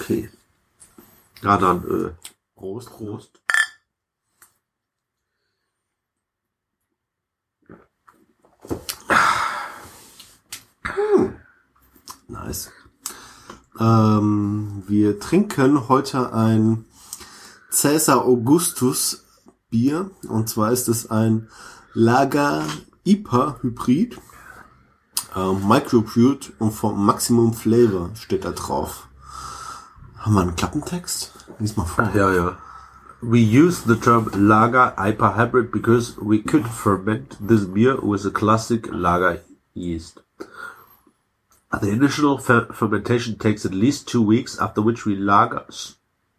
Okay. Ja, dann äh, Prost. Prost. Nice. Ähm, wir trinken heute ein Caesar Augustus Bier. Und zwar ist es ein Lager IPA Hybrid. Ähm, Microbrewed und vom Maximum Flavor steht da drauf. Haben wir einen Klappentext? Lies mal vor. Ja, ja. We use the term lager IPA hybrid because we could ferment this beer with a classic lager yeast. The initial fer fermentation takes at least two weeks, after which we lager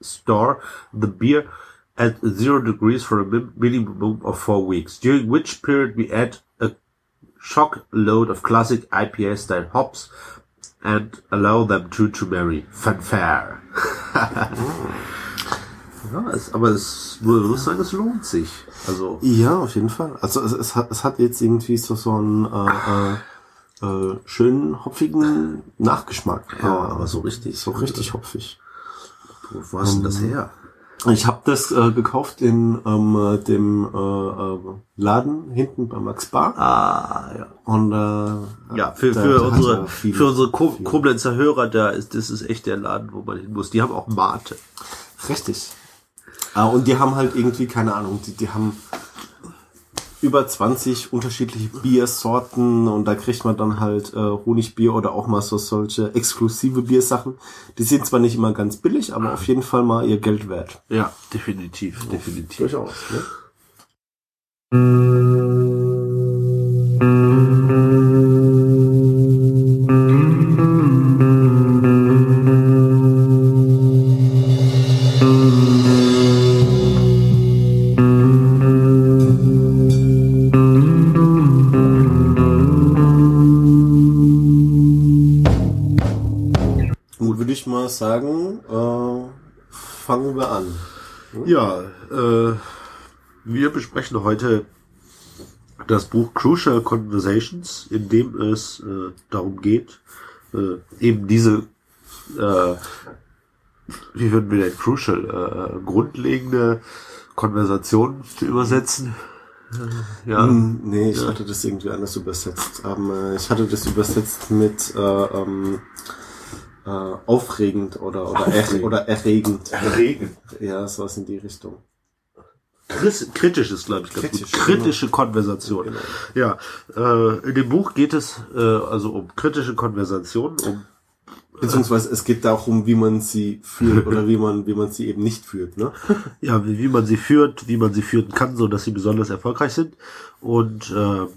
store the beer at zero degrees for a minimum of four weeks, during which period we add a shock load of classic IPA style hops and allow them to to marry. Fanfare. Ja, es, aber es man muss sagen, es lohnt sich. Also Ja, auf jeden Fall. Also es, es, hat, es hat jetzt irgendwie so, so einen äh, äh, äh, schönen hopfigen Nachgeschmack. ja, aber so richtig. So richtig hopfig. Wo war denn das her? Ich habe das äh, gekauft in ähm, äh, dem äh, äh, Laden hinten bei Max Bar. Ah, ja. Und äh, Ja, für, da- für da unsere, er viel- für unsere Ko viel. Koblenzer Hörer, da ist, das ist echt der Laden, wo man hin muss. Die haben auch Mate. Richtig. Ah, und die haben halt irgendwie, keine Ahnung, die, die haben über 20 unterschiedliche Biersorten und da kriegt man dann halt äh, Honigbier oder auch mal so solche exklusive Biersachen. Die sind zwar nicht immer ganz billig, aber auf jeden Fall mal ihr Geld wert. Ja, definitiv, definitiv. Durchaus. Ne? Ja, äh, wir besprechen heute das Buch Crucial Conversations, in dem es äh, darum geht, äh, eben diese, äh, wie würden wir denn Crucial, äh, grundlegende Konversation zu übersetzen. Ja, Hm, nee, ich Ja. hatte das irgendwie anders übersetzt. Ähm, äh, ich hatte das übersetzt mit äh, ähm, äh, aufregend oder oder, er, oder erregend. Erregend. Ja, sowas in die Richtung. Kritisch ist, glaube ich, ganz Kritisch, gut. Kritische Konversation. Genau. Ja, äh, in dem Buch geht es äh, also um kritische Konversation, um Beziehungsweise es geht darum, wie man sie führt oder wie man wie man sie eben nicht führt. Ne? ja, wie, wie man sie führt, wie man sie führen kann, so dass sie besonders erfolgreich sind. Und äh,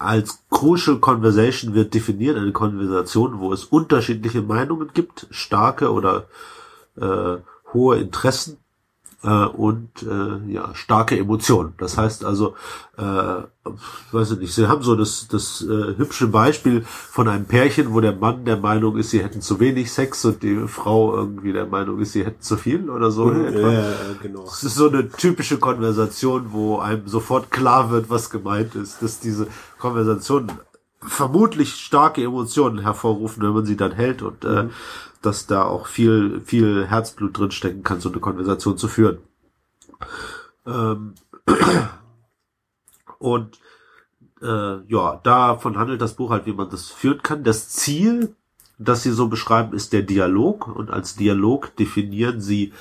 als Crucial Conversation wird definiert eine Konversation, wo es unterschiedliche Meinungen gibt, starke oder äh, hohe Interessen äh, und äh, ja starke Emotionen. Das heißt also, äh, weiß ich nicht, sie haben so das das äh, hübsche Beispiel von einem Pärchen, wo der Mann der Meinung ist, sie hätten zu wenig Sex und die Frau irgendwie der Meinung ist, sie hätten zu viel oder so. in etwa. Ja, genau. Das ist so eine typische Konversation, wo einem sofort klar wird, was gemeint ist, dass diese Konversation vermutlich starke Emotionen hervorrufen, wenn man sie dann hält und äh, dass da auch viel, viel Herzblut drin stecken kann, so eine Konversation zu führen. Ähm, und äh, ja, davon handelt das Buch halt, wie man das führen kann. Das Ziel, das sie so beschreiben, ist der Dialog und als Dialog definieren sie,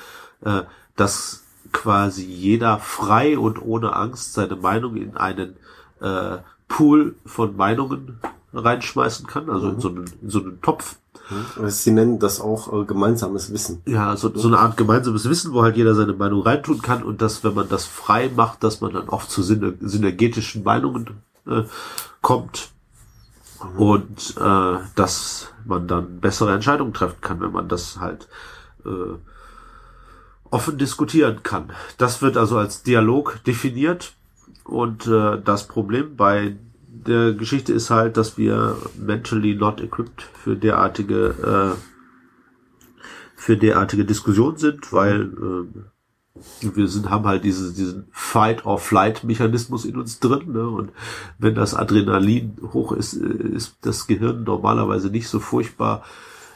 äh, dass quasi jeder frei und ohne Angst seine Meinung in einen äh, Pool von Meinungen reinschmeißen kann, also in so einen, in so einen Topf. Sie nennen das auch äh, gemeinsames Wissen. Ja, so, so eine Art gemeinsames Wissen, wo halt jeder seine Meinung reintun kann und dass, wenn man das frei macht, dass man dann oft zu syner synergetischen Meinungen äh, kommt und äh, dass man dann bessere Entscheidungen treffen kann, wenn man das halt äh, offen diskutieren kann. Das wird also als Dialog definiert und äh, das Problem bei der Geschichte ist halt, dass wir mentally not equipped für derartige äh, für derartige Diskussionen sind, weil äh, wir sind, haben halt diese, diesen Fight-or-Flight-Mechanismus in uns drin. Ne? Und wenn das Adrenalin hoch ist, äh, ist das Gehirn normalerweise nicht so furchtbar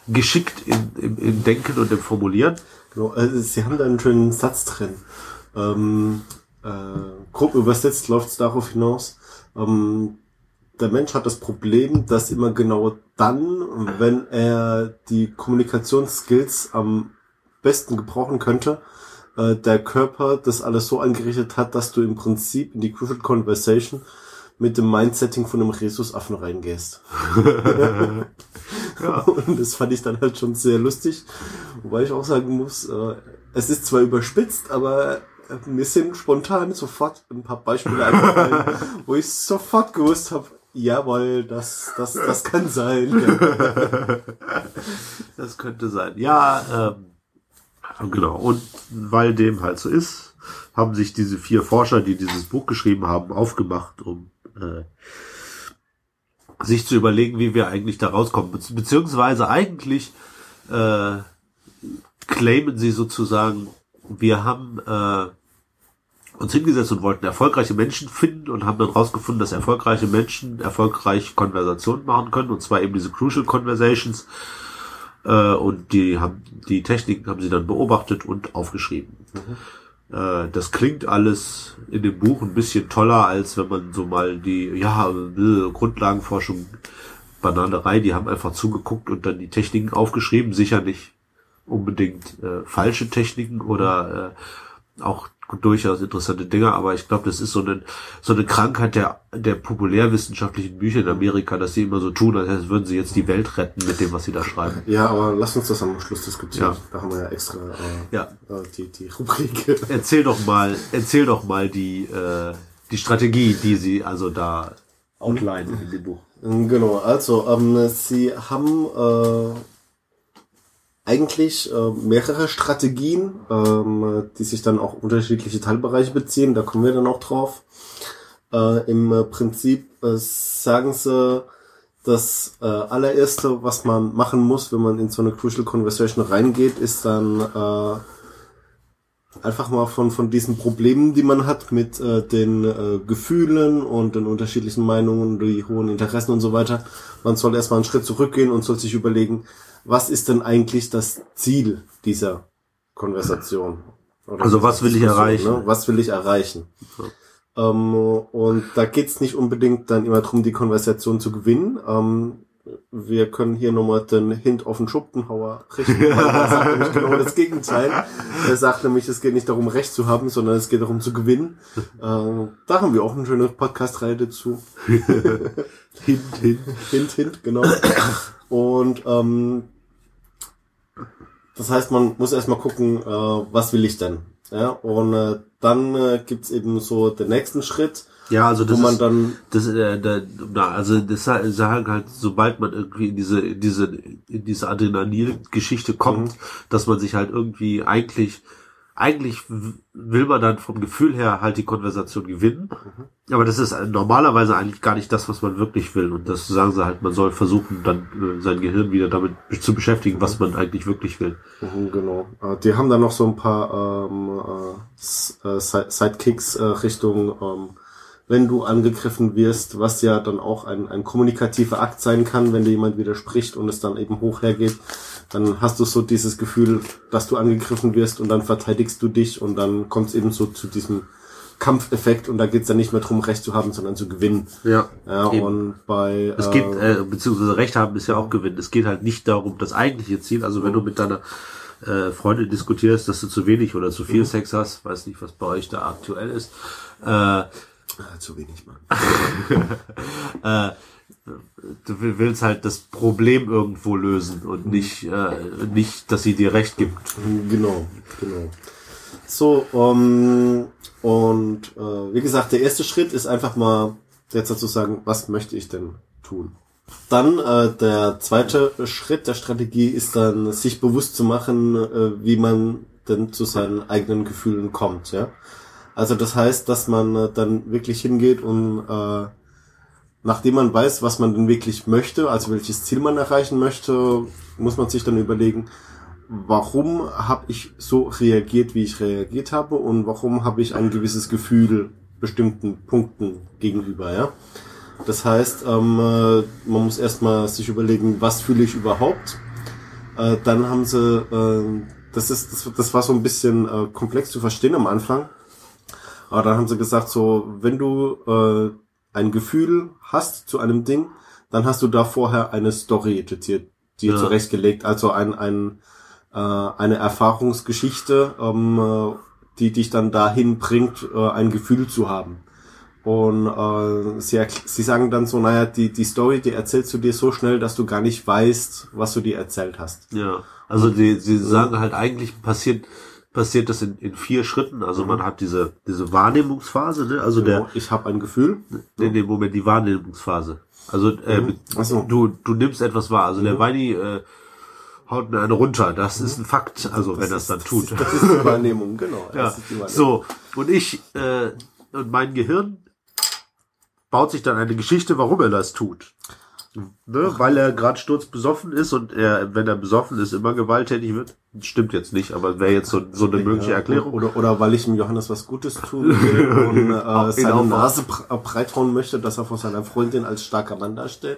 geschickt in, im, im Denken und im Formulieren. Genau, also Sie haben da einen schönen Satz drin. Ähm, äh, grob übersetzt läuft es darauf hinaus, ähm, der Mensch hat das Problem, dass immer genau dann, wenn er die Kommunikationsskills am besten gebrauchen könnte, äh, der Körper das alles so eingerichtet hat, dass du im Prinzip in die Crucial Conversation mit dem Mindsetting von einem Rhesusaffen reingehst. ja. Und das fand ich dann halt schon sehr lustig. Wobei ich auch sagen muss, äh, es ist zwar überspitzt, aber mir sind spontan sofort ein paar Beispiele eingefallen, wo ich sofort gewusst habe, jawohl, das, das, das kann sein. das könnte sein. Ja, ähm, genau. Und weil dem halt so ist, haben sich diese vier Forscher, die dieses Buch geschrieben haben, aufgemacht, um äh, sich zu überlegen, wie wir eigentlich da rauskommen. Be beziehungsweise eigentlich äh, claimen sie sozusagen, wir haben äh, uns hingesetzt und wollten erfolgreiche Menschen finden und haben dann rausgefunden, dass erfolgreiche Menschen erfolgreich Konversationen machen können, und zwar eben diese Crucial Conversations. Äh, und die haben die Techniken haben sie dann beobachtet und aufgeschrieben. Mhm. Äh, das klingt alles in dem Buch ein bisschen toller, als wenn man so mal die ja äh, Grundlagenforschung Bananerei, die haben einfach zugeguckt und dann die Techniken aufgeschrieben, sicher nicht unbedingt äh, falsche Techniken oder äh, auch durchaus interessante Dinge, aber ich glaube, das ist so eine, so eine Krankheit der, der populärwissenschaftlichen Bücher in Amerika, dass sie immer so tun, als würden sie jetzt die Welt retten mit dem, was sie da schreiben. Ja, aber lass uns das am Schluss diskutieren. Ja. Da haben wir ja extra äh, ja. Äh, die, die Rubrik. Erzähl doch mal, erzähl doch mal die, äh, die Strategie, die sie also da outline in dem Buch. Genau, also ähm, sie haben äh, eigentlich äh, mehrere Strategien, ähm, die sich dann auch unterschiedliche Teilbereiche beziehen. Da kommen wir dann auch drauf. Äh, Im äh, Prinzip äh, sagen sie, das äh, allererste, was man machen muss, wenn man in so eine Crucial Conversation reingeht, ist dann äh, einfach mal von, von diesen Problemen, die man hat mit äh, den äh, Gefühlen und den unterschiedlichen Meinungen, die hohen Interessen und so weiter. Man soll erstmal einen Schritt zurückgehen und soll sich überlegen, was ist denn eigentlich das Ziel dieser Konversation? also was will ich erreichen? Ne? Was will ich erreichen? Ja. Ähm, und da geht's nicht unbedingt dann immer darum, die Konversation zu gewinnen. Ähm, wir können hier nochmal den Hint auf den Schuppenhauer richten. Er sagt nämlich genau das Gegenteil. Er sagt nämlich, es geht nicht darum, Recht zu haben, sondern es geht darum zu gewinnen. Äh, da haben wir auch eine schöne Podcast-Reihe dazu. hint, hint. Hint, hint, genau. Und ähm, das heißt, man muss erstmal gucken, äh, was will ich denn? Ja, und äh, dann äh, gibt's eben so den nächsten Schritt. Ja, also das wo man ist, dann das äh, der, also das sagen halt, sobald man irgendwie in diese in diese in diese Adrenalin-Geschichte kommt, mhm. dass man sich halt irgendwie eigentlich eigentlich will man dann vom Gefühl her halt die Konversation gewinnen. Mhm. Aber das ist normalerweise eigentlich gar nicht das, was man wirklich will. Und das sagen sie halt, man soll versuchen, dann äh, sein Gehirn wieder damit zu beschäftigen, was man eigentlich wirklich will. Mhm, genau. Äh, die haben dann noch so ein paar ähm, äh, Sidekicks Richtung, ähm, wenn du angegriffen wirst, was ja dann auch ein, ein kommunikativer Akt sein kann, wenn dir jemand widerspricht und es dann eben hoch hergeht dann hast du so dieses Gefühl, dass du angegriffen wirst und dann verteidigst du dich und dann kommt es eben so zu diesem Kampfeffekt und da geht's dann nicht mehr drum, Recht zu haben, sondern zu gewinnen. Ja. ja und bei es geht äh, beziehungsweise Recht haben ist ja auch gewinnen. Es geht halt nicht darum, das eigentliche Ziel. Also wenn du mit deiner äh, Freundin diskutierst, dass du zu wenig oder zu viel mhm. Sex hast, weiß nicht, was bei euch da aktuell ist. Äh, ah, zu wenig, Mann. äh, du willst halt das Problem irgendwo lösen und nicht, äh, nicht, dass sie dir recht gibt. Genau, genau. So, um, und äh, wie gesagt, der erste Schritt ist einfach mal jetzt dazu sagen, was möchte ich denn tun? Dann äh, der zweite Schritt der Strategie ist dann, sich bewusst zu machen, äh, wie man denn zu seinen eigenen Gefühlen kommt. Ja, also das heißt, dass man äh, dann wirklich hingeht und äh, nachdem man weiß, was man denn wirklich möchte, also welches Ziel man erreichen möchte, muss man sich dann überlegen, warum habe ich so reagiert, wie ich reagiert habe und warum habe ich ein gewisses Gefühl bestimmten Punkten gegenüber, ja. Das heißt, ähm, äh, man muss erstmal sich überlegen, was fühle ich überhaupt, Äh, dann haben sie, äh, das ist, das, das war so ein bisschen äh, komplex zu verstehen am Anfang. Aber dann haben sie gesagt, so, wenn du äh, ein Gefühl hast zu einem Ding, dann hast du da vorher eine Story dir, dir Ja. zurechtgelegt, also ein, ein, äh, eine Erfahrungsgeschichte, ähm, äh, die dich dann dahin bringt, äh, ein Gefühl zu haben. Und äh, sie, sie sagen dann so, naja, die, die Story, die erzählst du dir so schnell, dass du gar nicht weißt, was du dir erzählt hast. Ja, also die, sie sagen halt eigentlich passiert passiert das in, in vier Schritten. Also man hat diese diese Wahrnehmungsphase, ne? Also der ich habe ein Gefühl. in dem Moment die Wahrnehmungsphase. Also äh, Ach so. du du nimmst etwas wahr. Also der Weini äh, haut mir eine runter. Das ist ein Fakt. Also wenn er es dann tut. Das ist die Wahrnehmung, genau. Ja. Das ist Wahrnehmung. So und ich äh, und mein Gehirn baut sich dann eine Geschichte, warum er das tut. Ne, weil er gerade sturzbesoffen ist und er, wenn er besoffen ist, immer gewalttätig wird. Stimmt jetzt nicht, aber wäre jetzt so, so eine mögliche Ja, Erklärung. Oder, oder weil ich dem Johannes was Gutes tun will und äh, seine. Nase br- breithauen möchte, dass er vor seiner Freundin als starker Mann dasteht.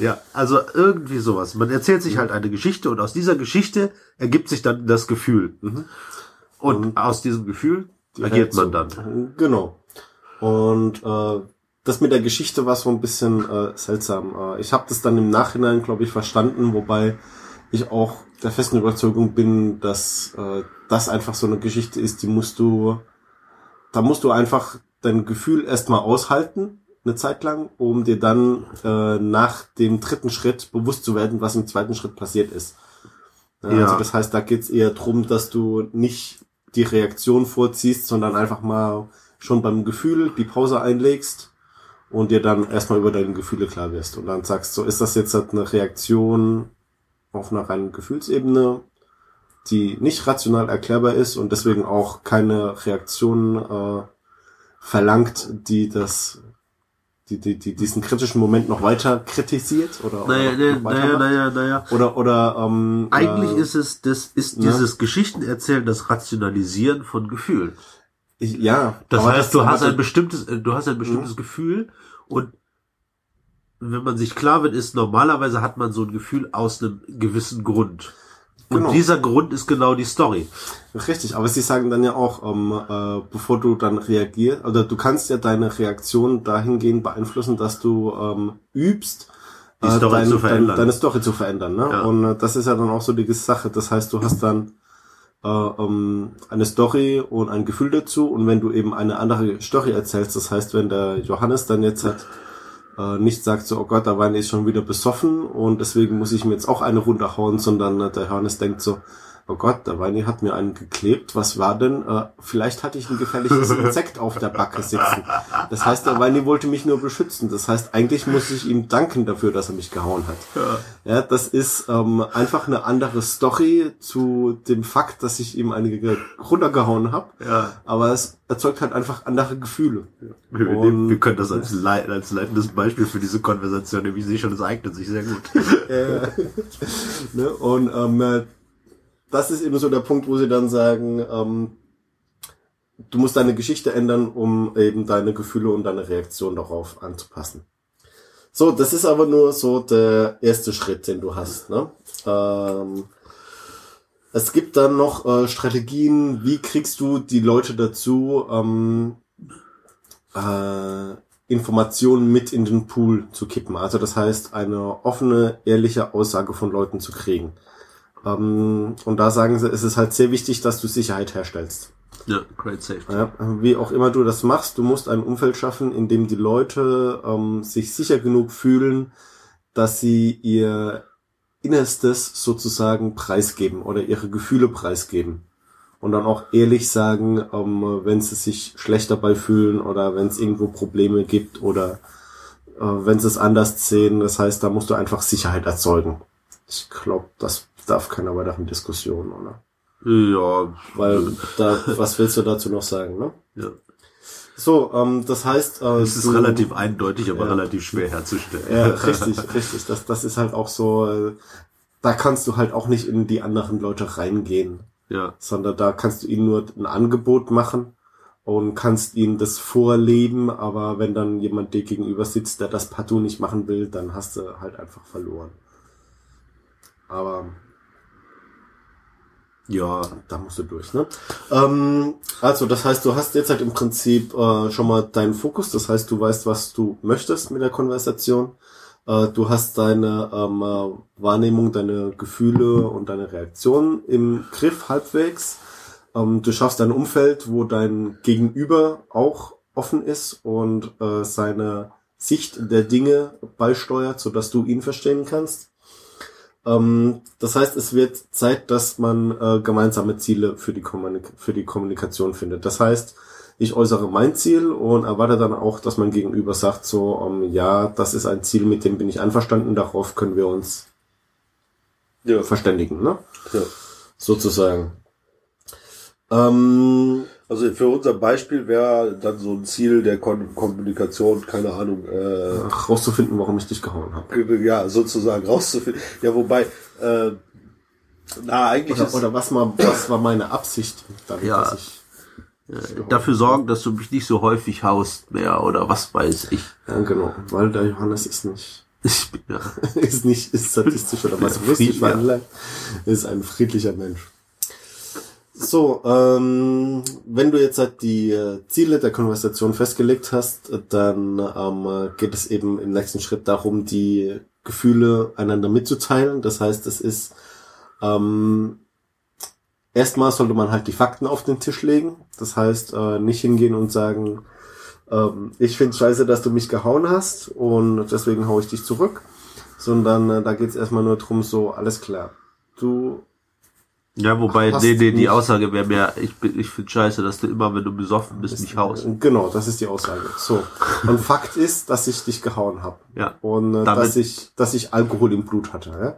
Ja, also irgendwie sowas. Man erzählt sich halt eine Geschichte und aus dieser Geschichte ergibt sich dann das Gefühl. Und, aus diesem Gefühl agiert man dann. Genau. Und äh, das mit der Geschichte war so ein bisschen äh, seltsam. Äh, ich habe das dann im Nachhinein, glaube ich, verstanden, wobei ich auch der festen Überzeugung bin, dass äh, das einfach so eine Geschichte ist, die musst du, da musst du einfach dein Gefühl erstmal aushalten, eine Zeit lang, um dir dann äh, nach dem dritten Schritt bewusst zu werden, was im zweiten Schritt passiert ist. Ja, Ja. Also das heißt, da geht's eher drum, dass du nicht die Reaktion vorziehst, sondern einfach mal schon beim Gefühl die Pause einlegst und dir dann erstmal über deine Gefühle klar wirst und dann sagst, so ist das jetzt halt eine Reaktion auf einer reinen Gefühlsebene, die nicht rational erklärbar ist und deswegen auch keine Reaktion äh, verlangt, die das die, die, die diesen kritischen Moment noch weiter kritisiert oder, Naja, oder naja, naja, naja, oder oder ähm, Eigentlich äh, ist es, das ist ja. dieses Geschichtenerzählen, das Rationalisieren von Gefühlen. Ich, ja Das heißt, du hast ein das- bestimmtes, äh, du hast ein bestimmtes Gefühl und wenn man sich klar wird, ist normalerweise hat man so ein Gefühl aus einem gewissen Grund. Und Genau. dieser Grund ist genau die Story. Richtig, aber sie sagen dann ja auch, ähm, äh, bevor du dann reagierst, oder du kannst ja deine Reaktion dahingehend beeinflussen, dass du ähm, übst, Die Story dein, zu verändern. Dein, deine Story zu verändern. Ne? Ja. Und äh, das ist ja dann auch so die Sache. Das heißt, du hast dann äh, ähm, eine Story und ein Gefühl dazu. Und wenn du eben eine andere Story erzählst, das heißt, wenn der Johannes dann jetzt hat, äh, nicht sagt so, oh Gott, der Wein ist schon wieder besoffen und deswegen muss ich mir jetzt auch eine runterhauen, sondern äh, der Johannes denkt so, oh Gott, der Weini hat mir einen geklebt, was war denn? Äh, vielleicht hatte ich ein gefährliches Insekt auf der Backe sitzen. Das heißt, der Weini wollte mich nur beschützen. Das heißt, eigentlich muss ich ihm danken dafür, dass er mich gehauen hat. Ja, das ist ähm, einfach eine andere Story zu dem Fakt, dass ich ihm eine ge- runtergehauen habe. Ja. Aber es erzeugt halt einfach andere Gefühle. Wir, nehmen, wir können das als, lei- als leitendes Beispiel für diese Konversation, nehmen. ich sehe schon, das eignet sich sehr gut. Äh, ne? Und ähm, äh, das ist eben so der Punkt, wo sie dann sagen, ähm, du musst deine Geschichte ändern, um eben deine Gefühle und deine Reaktion darauf anzupassen. So, das ist aber nur so der erste Schritt, den du hast. Ne? Ähm, es gibt dann noch äh, Strategien, wie kriegst du die Leute dazu, ähm, äh, Informationen mit in den Pool zu kippen. Also das heißt, eine offene, ehrliche Aussage von Leuten zu kriegen. Ähm, und da sagen sie, es ist halt sehr wichtig, dass du Sicherheit herstellst. ja, great safety. Ja, wie auch immer du das machst, du musst ein Umfeld schaffen, in dem die Leute ähm, sich sicher genug fühlen, dass sie ihr Innerstes sozusagen preisgeben oder ihre Gefühle preisgeben. Und dann auch ehrlich sagen, ähm, wenn sie sich schlecht dabei fühlen oder wenn es irgendwo Probleme gibt oder äh, wenn sie es anders sehen. Das heißt, da musst du einfach Sicherheit erzeugen. Ich glaube, das darf keiner weiteren Diskussion, oder? Ja, Weil da, was willst du dazu noch sagen, ne? ja. So, ähm, das heißt, äh, Es ist du- relativ eindeutig, aber Ja. relativ schwer herzustellen. ja, richtig, richtig. Das, das ist halt auch so, äh, da kannst du halt auch nicht in die anderen Leute reingehen, Ja, sondern da kannst du ihnen nur ein Angebot machen und kannst ihnen das vorleben, aber wenn dann jemand dir gegenüber sitzt, der das partout nicht machen will, dann hast du halt einfach verloren. Aber Ja, Da musst du durch, ne? Ähm, also, das heißt, du hast jetzt halt im Prinzip äh, schon mal deinen Fokus. Das heißt, du weißt, was du möchtest mit der Konversation. Äh, du hast deine ähm, äh, Wahrnehmung, deine Gefühle und deine Reaktionen im Griff halbwegs. Ähm, du schaffst ein Umfeld, wo dein Gegenüber auch offen ist und äh, seine Sicht der Dinge beisteuert, sodass du ihn verstehen kannst. Ähm, das heißt, es wird Zeit, dass man äh, gemeinsame Ziele für die, Kommunik für die Kommunikation findet. Das heißt, ich äußere mein Ziel und erwarte dann auch, dass mein Gegenüber sagt so, ähm, ja, das ist ein Ziel, mit dem bin ich einverstanden, darauf können wir uns ja. verständigen, ne? ja. Sozusagen. Ähm, Also für unser Beispiel wäre dann so ein Ziel der Kon Kommunikation, keine Ahnung, äh, rauszufinden, warum ich dich gehauen habe. ja, sozusagen rauszufinden. Ja, wobei, äh, na, eigentlich Oder, ist oder was, mal, was war meine Absicht, damit, Ja. dass ich dafür sorgen, dass du mich nicht so häufig haust mehr oder was weiß ich. Ja, genau, weil der Johannes ist nicht, Ich bin ja. ist nicht, ist sadistisch oder masochistisch Ja. veranlagt, ist ein friedlicher Mensch. So, ähm, wenn du jetzt halt die äh, Ziele der Konversation festgelegt hast, dann ähm, äh, geht es eben im nächsten Schritt darum, die Gefühle einander mitzuteilen. Das heißt, es ist ähm, erstmal sollte man halt die Fakten auf den Tisch legen. Das heißt, äh, nicht hingehen und sagen, ähm, ich finde scheiße, dass du mich gehauen hast und deswegen hau ich dich zurück. Sondern äh, da geht es erstmal nur drum, so, alles klar. Du Ja, wobei, Hast nee, nee, die Aussage wäre mehr, ich bin, ich finde scheiße, dass du immer, wenn du besoffen bist, mich haust. Genau, das ist die Aussage. So. Und Fakt ist, dass ich dich gehauen habe. Ja. Und äh, dass ich, dass ich Alkohol im Blut hatte, ja.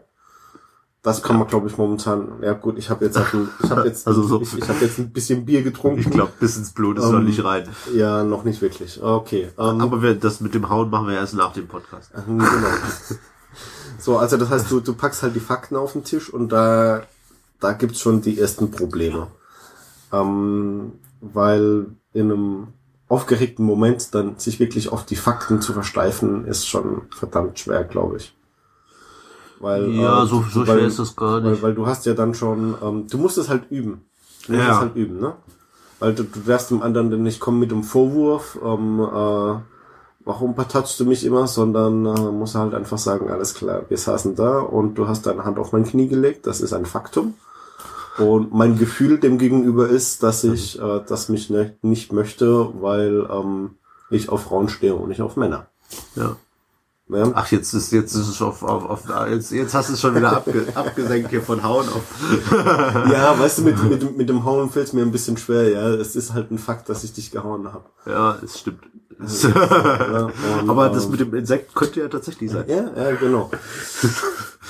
Das kann man, glaube ich, momentan. Ja gut, ich habe jetzt, halt ein, ich habe jetzt, Also so- ich, ich habe jetzt ein bisschen Bier getrunken. Ich glaube, bis ins Blut ist Ähm, noch nicht rein. Ja, noch nicht wirklich. Okay. Ähm, Aber wir, das mit dem Hauen machen wir erst nach dem Podcast. genau. So, also das heißt, du, du packst halt die Fakten auf den Tisch und da, da gibt's schon die ersten Probleme. Ähm, weil in einem aufgeregten Moment dann sich wirklich auf die Fakten zu versteifen, ist schon verdammt schwer, glaube ich. Weil, Ja, äh, so, so weil, schwer ist das gar Weil, nicht. weil du hast ja dann schon, ähm, du musst es halt üben. Du musst Ja. es halt üben, ne? Weil du, du darfst dem anderen dann nicht kommen mit dem Vorwurf, ähm, äh, warum vertatschst du mich immer, sondern äh, muss halt einfach sagen, alles klar, wir saßen da und du hast deine Hand auf mein Knie gelegt, das ist ein Faktum. Und mein Gefühl dem gegenüber ist, dass ich äh, das mich ne, nicht möchte, weil ähm, ich auf Frauen stehe und nicht auf Männer. Ja. Ja? Ach, jetzt ist, jetzt ist es auf, auf, auf jetzt, jetzt hast du es schon wieder abge, abgesenkt hier von Hauen auf. ja, weißt du, mit, mit, dem- mit dem Hauen fällt es mir ein bisschen schwer, ja. Es ist halt ein Fakt, dass ich dich gehauen habe. Ja, es stimmt. Ja, und, Aber das ähm, mit dem Insekt könnte ja tatsächlich sein. Ja, ja, genau.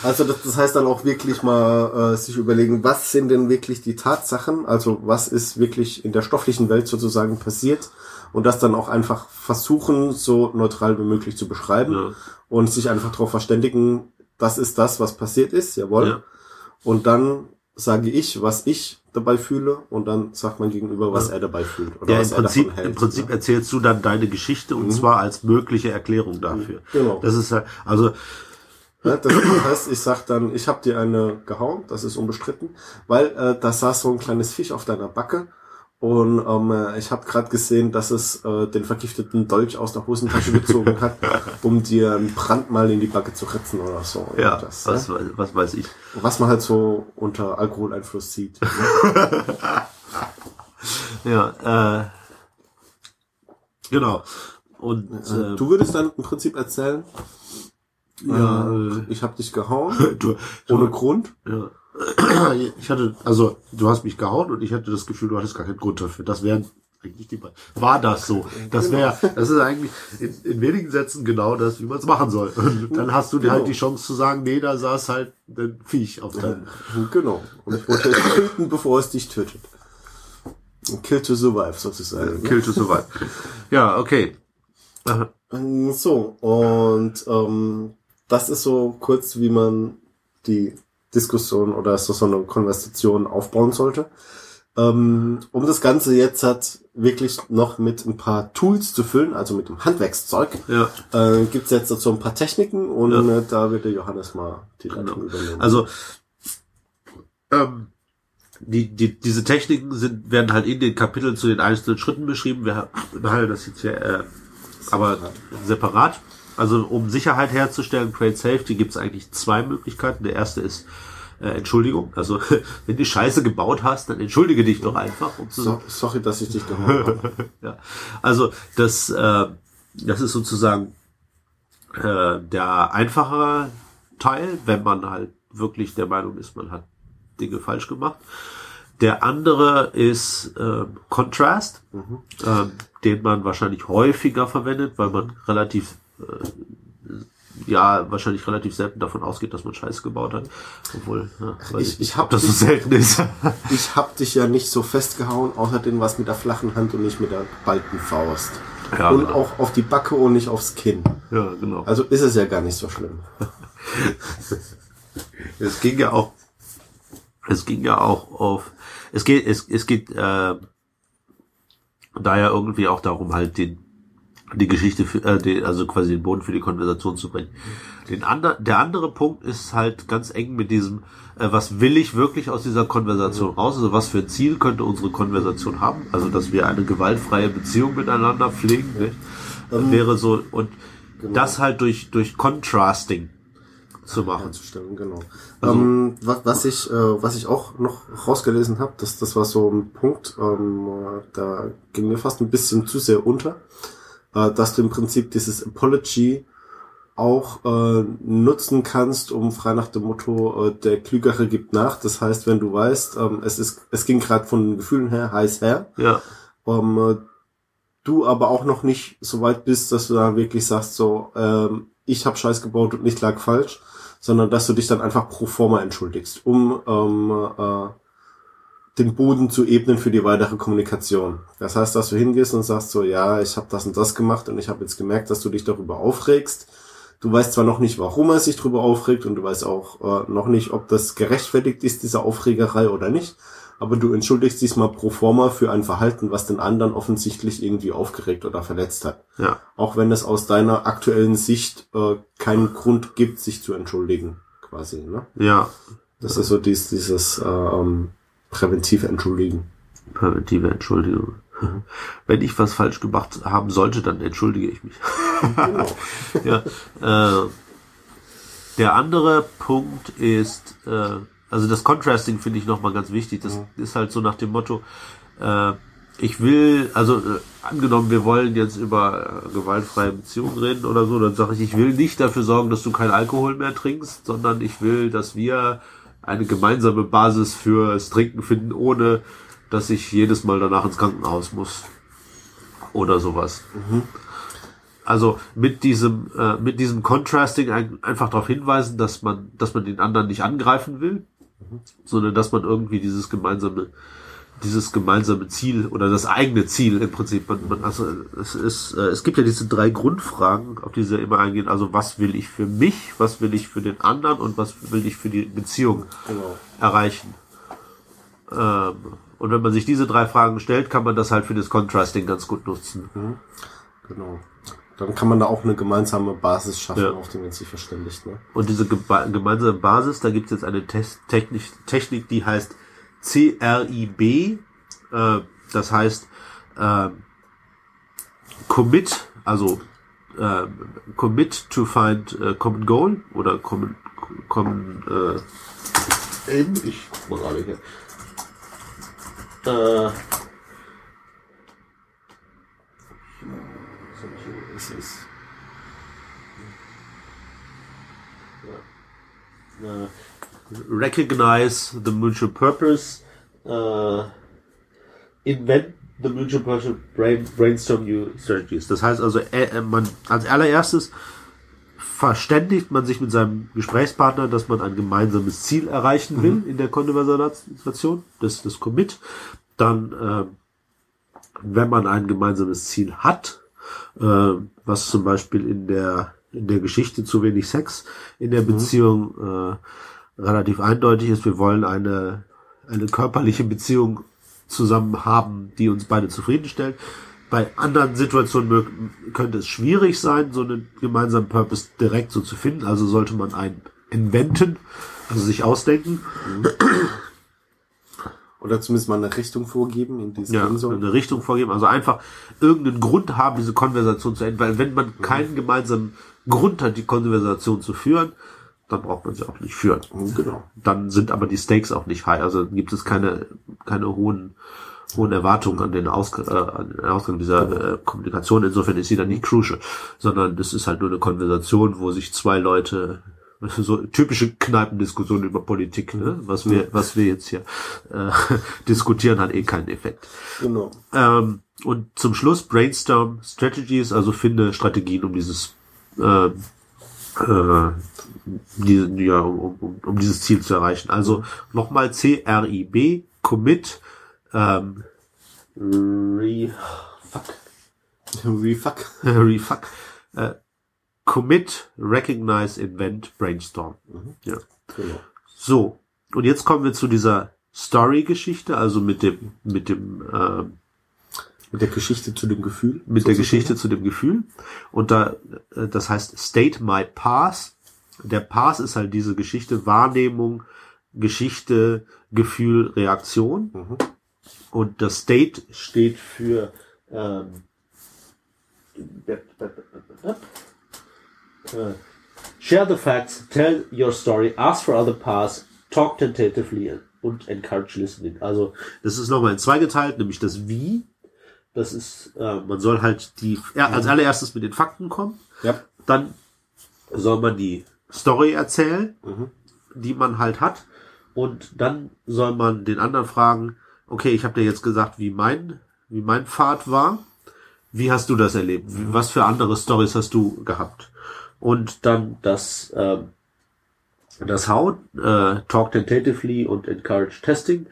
Also das, das heißt dann auch wirklich mal äh, sich überlegen, was sind denn wirklich die Tatsachen, also was ist wirklich in der stofflichen Welt sozusagen passiert und das dann auch einfach versuchen, so neutral wie möglich zu beschreiben Ja. und sich einfach darauf verständigen, das ist das, was passiert ist, jawohl. Ja. Und dann sage ich, was ich dabei fühle und dann sagt mein Gegenüber, was er dabei fühlt oder Ja, was im er Prinzip, davon hält. im Prinzip erzählst du dann deine Geschichte und zwar als mögliche Erklärung dafür. Genau. Das ist halt, also, Ja, das heißt, ich sag dann, ich hab dir eine gehauen, das ist unbestritten, weil äh, da saß so ein kleines Fisch auf deiner Backe und ähm, äh, ich habe gerade gesehen, dass es äh, den vergifteten Dolch aus der Hosentasche gezogen hat, um dir ein Brandmal in die Backe zu ritzen oder so. ja, das, was, ja? was weiß ich. was man halt so unter Alkoholeinfluss sieht. Ja, äh, genau. Und, äh, du würdest dann im Prinzip erzählen, ja, äh, ich habe dich gehauen, du, ohne Grund. Ja. Ich hatte, also du hast mich gehauen und ich hatte das Gefühl, du hattest gar keinen Grund dafür. Das wären eigentlich die beiden. War das so? Das wäre, das ist eigentlich in, in wenigen Sätzen genau das, wie man es machen soll. Und dann hast du dir halt Genau. die Chance zu sagen, nee, da saß halt ein Viech auf deinem. Genau. Und ich wollte es töten, bevor es dich tötet. Kill to survive sozusagen. Kill to survive. Ja, okay. Aha. So, und ähm, das ist so kurz, wie man die Diskussion oder so, so eine Konversation aufbauen sollte. Ähm, um das Ganze jetzt hat wirklich noch mit ein paar Tools zu füllen, also mit dem Handwerkszeug, Ja. äh, gibt's jetzt so ein paar Techniken und Ja. äh, da wird der Johannes mal die Leitung Genau. übernehmen. Also, ähm, die, die, diese Techniken sind, werden halt in den Kapiteln zu den einzelnen Schritten beschrieben. Wir behandeln das jetzt hier äh, aber separat. Also um Sicherheit herzustellen, Create Safety, gibt es eigentlich zwei Möglichkeiten. Der erste ist äh, Entschuldigung. Also wenn du Scheiße gebaut hast, dann entschuldige dich doch einfach. Um zu So, sorry, dass ich dich gehauen habe. ja. Also das, äh, das ist sozusagen äh, der einfachere Teil, wenn man halt wirklich der Meinung ist, man hat Dinge falsch gemacht. Der andere ist äh, Contrast, ähm, den man wahrscheinlich häufiger verwendet, weil man relativ äh, ja wahrscheinlich relativ selten davon ausgeht, dass man Scheiße gebaut hat, obwohl ja, Ich- ich, ich hab ob das so dich- selten ist. Ich hab dich ja nicht so festgehauen, außerdem was mit der flachen Hand und nicht mit der geballten Faust. Ja, und genau. auch auf die Backe und nicht aufs Kinn. ja, genau. Also ist es ja gar nicht so schlimm. Es ging ja auch, es ging ja auch auf, es geht, es, es geht äh, da ja irgendwie auch darum, halt den die Geschichte, für, äh, den, also quasi den Boden für die Konversation zu bringen. Den ander, der andere Punkt ist halt ganz eng mit diesem, äh, was will ich wirklich aus dieser Konversation raus? Also was für ein Ziel könnte unsere Konversation haben? Also dass wir eine gewaltfreie Beziehung miteinander pflegen, nicht? Ähm, wäre so und genau. das halt durch durch Contrasting zu machen. herzustellen, genau. Also- ähm, was, was ich, äh, was ich auch noch rausgelesen habe, das, das war so ein Punkt, ähm, äh, da ging mir fast ein bisschen zu sehr unter, äh, dass du im Prinzip dieses Apology auch äh, nutzen kannst, um frei nach dem Motto, äh, der Klügere gibt nach. Das heißt, wenn du weißt, ähm, es ist, es ging gerade von den Gefühlen her heiß her, Ja, ähm, äh, du aber auch noch nicht so weit bist, dass du da wirklich sagst, so, ähm, ich habe Scheiß gebaut und nicht lag falsch, sondern dass du dich dann einfach pro forma entschuldigst, um ähm, äh, den Boden zu ebnen für die weitere Kommunikation. Das heißt, dass du hingehst und sagst so, ja, ich habe das und das gemacht und ich habe jetzt gemerkt, dass du dich darüber aufregst. Du weißt zwar noch nicht, warum er sich darüber aufregt und du weißt auch äh, noch nicht, ob das gerechtfertigt ist, diese Aufregerei oder nicht, aber du entschuldigst dich mal pro forma für ein Verhalten, was den anderen offensichtlich irgendwie aufgeregt oder verletzt hat. ja. Auch wenn es aus deiner aktuellen Sicht äh, keinen Grund gibt, sich zu entschuldigen, quasi. Ne? Ja, Das ist so dies, dieses äh, ähm, präventive Entschuldigen. präventive Entschuldigung. Wenn ich was falsch gemacht haben sollte, dann entschuldige ich mich. Genau. ja, äh, der andere Punkt ist, äh, also das Contrasting finde ich nochmal ganz wichtig. Das ist halt so nach dem Motto, äh, ich will, also äh, angenommen, wir wollen jetzt über äh, gewaltfreie Beziehungen reden oder so, dann sage ich, ich will nicht dafür sorgen, dass du keinen Alkohol mehr trinkst, sondern ich will, dass wir eine gemeinsame Basis fürs Trinken finden, ohne dass ich jedes Mal danach ins Krankenhaus muss. Oder sowas. Also mit diesem, äh, mit diesem Contrasting ein, einfach darauf hinweisen, dass man, dass man den anderen nicht angreifen will, sondern dass man irgendwie dieses gemeinsame, dieses gemeinsame Ziel oder das eigene Ziel im Prinzip, man, man, also es ist, äh, es gibt ja diese drei Grundfragen, auf die sie immer eingehen. Also was will ich für mich, was will ich für den anderen und was will ich für die Beziehung Genau. erreichen? Ähm, und wenn man sich diese drei Fragen stellt, kann man das halt für das Contrasting ganz gut nutzen. Genau. Dann kann man da auch eine gemeinsame Basis schaffen, Ja. auf die man sich verständigt. Ne? Und diese geba- gemeinsame Basis, da gibt es jetzt eine Tes- Technik, Technik, die heißt CRIB. Äh, das heißt äh, Commit, also äh, Commit to find äh, Common Goal oder Common, common äh, eben, ich muss alle hier. Äh, Es ist uh, recognize the mutual purpose, uh, invent the mutual purpose, brain, brainstorm new strategies. Das heißt also, äh, äh, man als allererstes verständigt man sich mit seinem Gesprächspartner, dass man ein gemeinsames Ziel erreichen will in der Konversation, das das Commit. Dann, äh, wenn man ein gemeinsames Ziel hat, äh, was zum Beispiel in der in der Geschichte zu wenig Sex in der Beziehung äh, relativ eindeutig ist. Wir wollen eine eine körperliche Beziehung zusammen haben, die uns beide zufriedenstellt. Bei anderen Situationen könnte es schwierig sein, so einen gemeinsamen Purpose direkt so zu finden. Also sollte man einen inventen, also sich ausdenken. Oder zumindest mal eine Richtung vorgeben, in die es ja, soll. eine Richtung vorgeben. Also einfach irgendeinen Grund haben, diese Konversation zu enden. Weil wenn man keinen gemeinsamen Grund hat, die Konversation zu führen, dann braucht man sie auch nicht führen. Genau. Dann sind aber die Stakes auch nicht high. Also gibt es keine, keine hohen, hohen Erwartungen an den, Aus, äh, an den Ausgang dieser äh, Kommunikation. Insofern ist sie dann nicht crucial, sondern das ist halt nur eine Konversation, wo sich zwei Leute so typische Kneipendiskussionen über Politik, ne? was wir, was wir jetzt hier äh, diskutieren, hat eh keinen Effekt. Genau. Ähm, und zum Schluss Brainstorm Strategies, also finde Strategien, um dieses äh, äh, die, ja, um, um, um dieses Ziel zu erreichen. Also nochmal C-R-I-B, Commit, ähm, re, fuck, Refuck. refuck, äh, Commit, Recognize, Invent, Brainstorm. Ja. Genau. So, und jetzt kommen wir zu dieser Story-Geschichte, also mit dem, mit dem, äh, Mit der Geschichte zu dem Gefühl. mit der Geschichte zu dem Gefühl. Und da, äh, das heißt State My Pass. Der Pass ist halt diese Geschichte, Wahrnehmung, Geschichte, Gefühl, Reaktion. Und das State steht für ähm, äh, Share the facts, tell your story, ask for other paths, talk tentatively und encourage listening. Also das ist nochmal in zwei geteilt, nämlich das Wie. Das ist, äh, man soll halt die, ja, als allererstes mit den Fakten kommen. Ja. Dann soll man die Story erzählen, die man halt hat. Und dann soll man den anderen fragen, okay, ich habe dir jetzt gesagt, wie mein, wie mein Pfad war. Wie hast du das erlebt? Was für andere Stories hast du gehabt? Und dann das, ähm, das How, äh, Talk Tentatively und Encourage Testing.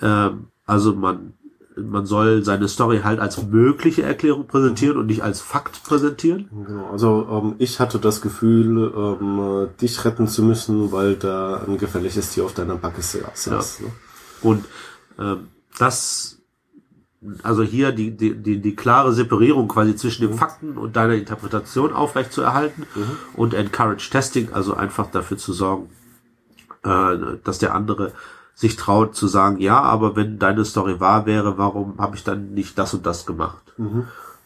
Ähm, also man, man soll seine Story halt als mögliche Erklärung präsentieren und nicht als Fakt präsentieren. Genau, also ähm, ich hatte das Gefühl, ähm, äh, dich retten zu müssen, weil da ein gefährliches Tier auf deiner Backe saß. Ne? Und ähm, das, also hier die, die, die, die klare Separierung quasi zwischen den Fakten und deiner Interpretation aufrecht zu erhalten und Encourage Testing, also einfach dafür zu sorgen, äh, dass der andere sich traut zu sagen, ja, aber wenn deine Story wahr wäre, warum habe ich dann nicht das und das gemacht?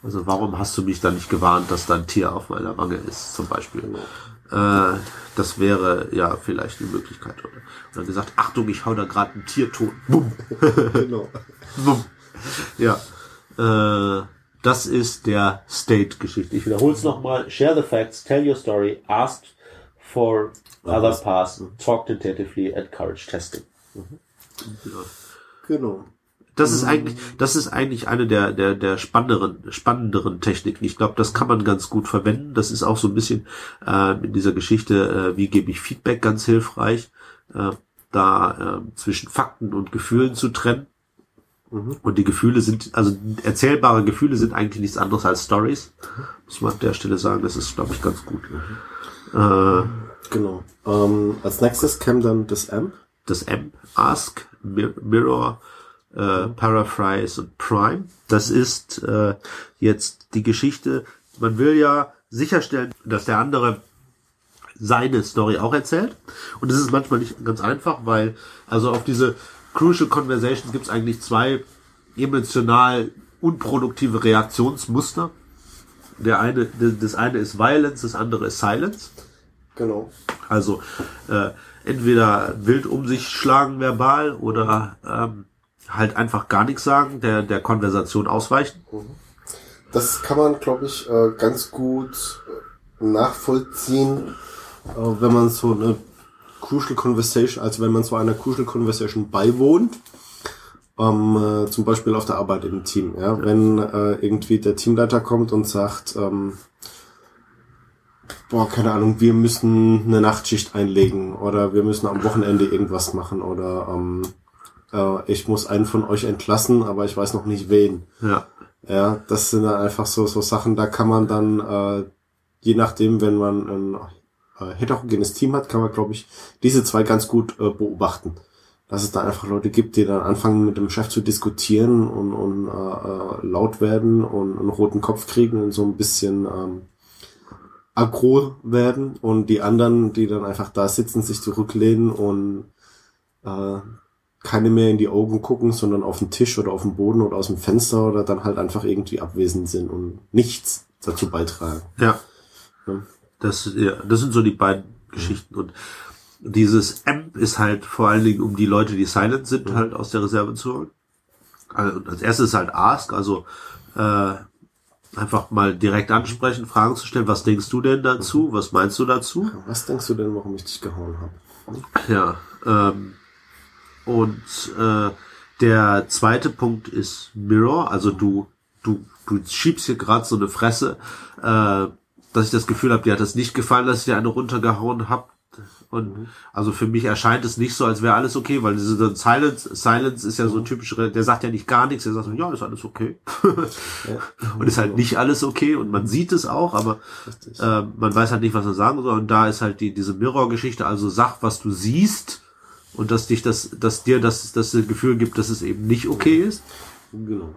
Also warum hast du mich dann nicht gewarnt, dass da ein Tier auf meiner Wange ist, zum Beispiel? Äh, das wäre ja vielleicht eine Möglichkeit. Oder, oder gesagt, Achtung, ich hau da gerade ein Tier tot. Bumm. Genau. Bumm. Ja. Äh, das ist der State-Geschichte. Ich wiederhole es nochmal. Share the facts, tell your story, ask for other paths, talk tentatively, encourage testing. Ja. Genau. Das ist eigentlich, das ist eigentlich eine der, der, der spannenderen, spannenderen Techniken. Ich glaube, das kann man ganz gut verwenden. Das ist auch so ein bisschen äh, in dieser Geschichte, äh, wie gebe ich Feedback, ganz hilfreich, äh, da äh, zwischen Fakten und Gefühlen zu trennen. Und die Gefühle sind, also erzählbare Gefühle sind eigentlich nichts anderes als Stories. Muss man an der Stelle sagen, das ist, glaube ich, ganz gut. Äh, Genau. Ähm, als nächstes käme dann das M. das M, Ask, Mir- Mirror, äh, Paraphrase und Prime. Das ist äh, jetzt die Geschichte. Man will ja sicherstellen, dass der andere seine Story auch erzählt. Und das ist manchmal nicht ganz einfach, weil also auf diese Crucial Conversations gibt es eigentlich zwei emotional unproduktive Reaktionsmuster. Der eine, das eine ist Violence, das andere ist Silence. Genau. Also äh, entweder wild um sich schlagen verbal oder ähm, halt einfach gar nichts sagen, der, der Konversation ausweichen. Das kann man, glaube ich, äh, ganz gut äh, nachvollziehen, äh, wenn man so eine Crucial Conversation, also wenn man so einer Crucial Conversation beiwohnt, ähm, äh, zum Beispiel auf der Arbeit im Team. Ja? Wenn äh, irgendwie der Teamleiter kommt und sagt, ähm, boah, keine Ahnung, wir müssen eine Nachtschicht einlegen oder wir müssen am Wochenende irgendwas machen oder ähm, äh, ich muss einen von euch entlassen, aber ich weiß noch nicht wen. Ja. Ja, das sind dann einfach so, so Sachen, da kann man dann, äh, je nachdem, wenn man ein äh, heterogenes Team hat, kann man, glaube ich, diese zwei ganz gut äh, beobachten. Dass es da einfach Leute gibt, die dann anfangen mit dem Chef zu diskutieren und, und äh, äh, laut werden und einen roten Kopf kriegen und so ein bisschen ähm, aggro werden und die anderen, die dann einfach da sitzen, sich zurücklehnen und äh, keine mehr in die Augen gucken, sondern auf den Tisch oder auf den Boden oder aus dem Fenster oder dann halt einfach irgendwie abwesend sind und nichts dazu beitragen. Ja. Ja. Das, ja, das sind so die beiden Geschichten. Und dieses M ist halt vor allen Dingen um die Leute, die silent sind, halt aus der Reserve zu holen. Also, als erstes halt Ask, also äh, einfach mal direkt ansprechen, Fragen zu stellen, was denkst du denn dazu? Was meinst du dazu? Was denkst du denn, warum ich dich gehauen habe? Ja. Ähm, und äh, der zweite Punkt ist Mirror, also du, du, du schiebst hier gerade so eine Fresse, äh, dass ich das Gefühl habe, dir hat das nicht gefallen, dass ich dir eine runtergehauen hab. Und also für mich erscheint es nicht so, als wäre alles okay, weil diese Silence, Silence ist ja so ein typischer, der sagt ja nicht gar nichts, der sagt so, ja, ist alles okay. und ist halt nicht alles okay und man sieht es auch, aber äh, man weiß halt nicht, was er sagen soll. Und da ist halt die, diese Mirror-Geschichte, also sag, was du siehst und dass dich das, dass dir das, das Gefühl gibt, dass es eben nicht okay ist. Genau.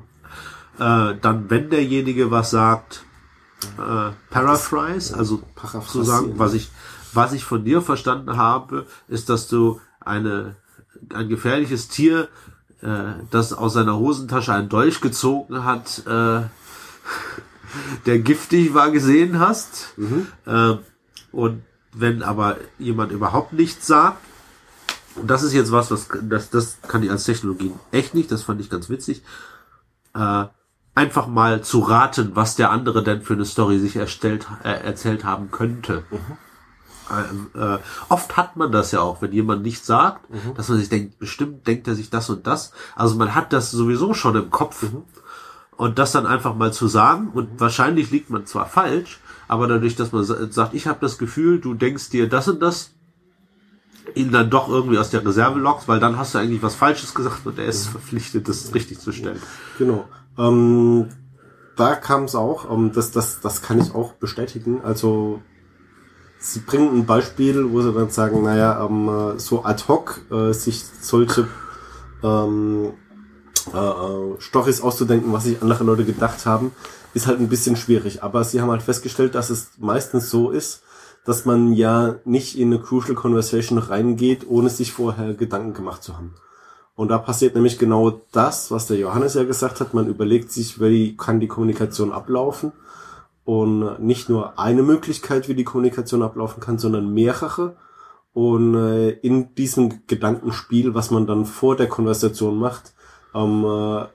Äh, dann, wenn derjenige was sagt, äh, paraphrase, also zu sagen, was ich, was ich von dir verstanden habe, ist, dass du eine, ein gefährliches Tier, äh, das aus seiner Hosentasche einen Dolch gezogen hat, äh, der giftig war, gesehen hast. Äh, und wenn aber jemand überhaupt nichts sagt, und das ist jetzt was, was das, das kann ich als Technologie echt nicht, das fand ich ganz witzig, äh, einfach mal zu raten, was der andere denn für eine Story sich erstellt, äh, erzählt haben könnte. Ähm, äh, oft hat man das ja auch, wenn jemand nichts sagt, dass man sich denkt, bestimmt denkt er sich das und das. Also man hat das sowieso schon im Kopf. Und das dann einfach mal zu sagen, und wahrscheinlich liegt man zwar falsch, aber dadurch, dass man sa- sagt, ich habe das Gefühl, du denkst dir das und das, ihn dann doch irgendwie aus der Reserve lockst, weil dann hast du eigentlich was Falsches gesagt und er ist verpflichtet, das richtig zu stellen. Genau. Ähm, da kam es auch, ähm, das, das, das kann ich auch bestätigen. Also sie bringen ein Beispiel, wo sie dann sagen, naja, ähm, äh, so ad hoc äh, sich solche ähm, äh, äh, Storys auszudenken, was sich andere Leute gedacht haben, ist halt ein bisschen schwierig. Aber sie haben halt festgestellt, dass es meistens so ist, dass man ja nicht in eine Crucial Conversation reingeht, ohne sich vorher Gedanken gemacht zu haben. Und da passiert nämlich genau das, was der Johannes ja gesagt hat. Man überlegt sich, wie kann die Kommunikation ablaufen. Und nicht nur eine Möglichkeit, wie die Kommunikation ablaufen kann, sondern mehrere. Und äh, in diesem Gedankenspiel, was man dann vor der Konversation macht, ähm, äh,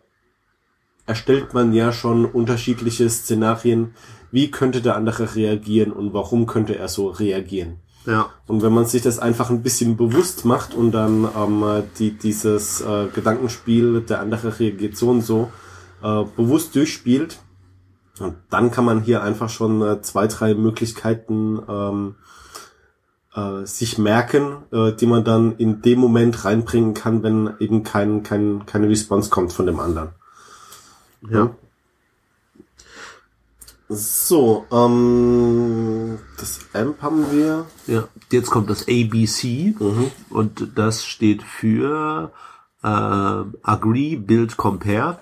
erstellt man ja schon unterschiedliche Szenarien. Wie könnte der andere reagieren und warum könnte er so reagieren? Ja, Und wenn man sich das einfach ein bisschen bewusst macht und dann ähm, die, dieses äh, Gedankenspiel, der andere reagiert so und so, äh, bewusst durchspielt, und dann kann man hier einfach schon äh, zwei, drei Möglichkeiten ähm, äh, sich merken, äh, die man dann in dem Moment reinbringen kann, wenn eben kein, kein, keine Response kommt von dem anderen. ja. So, ähm, das AMP haben wir. Ja, jetzt kommt das ABC und das steht für äh, Agree, Build, Compare.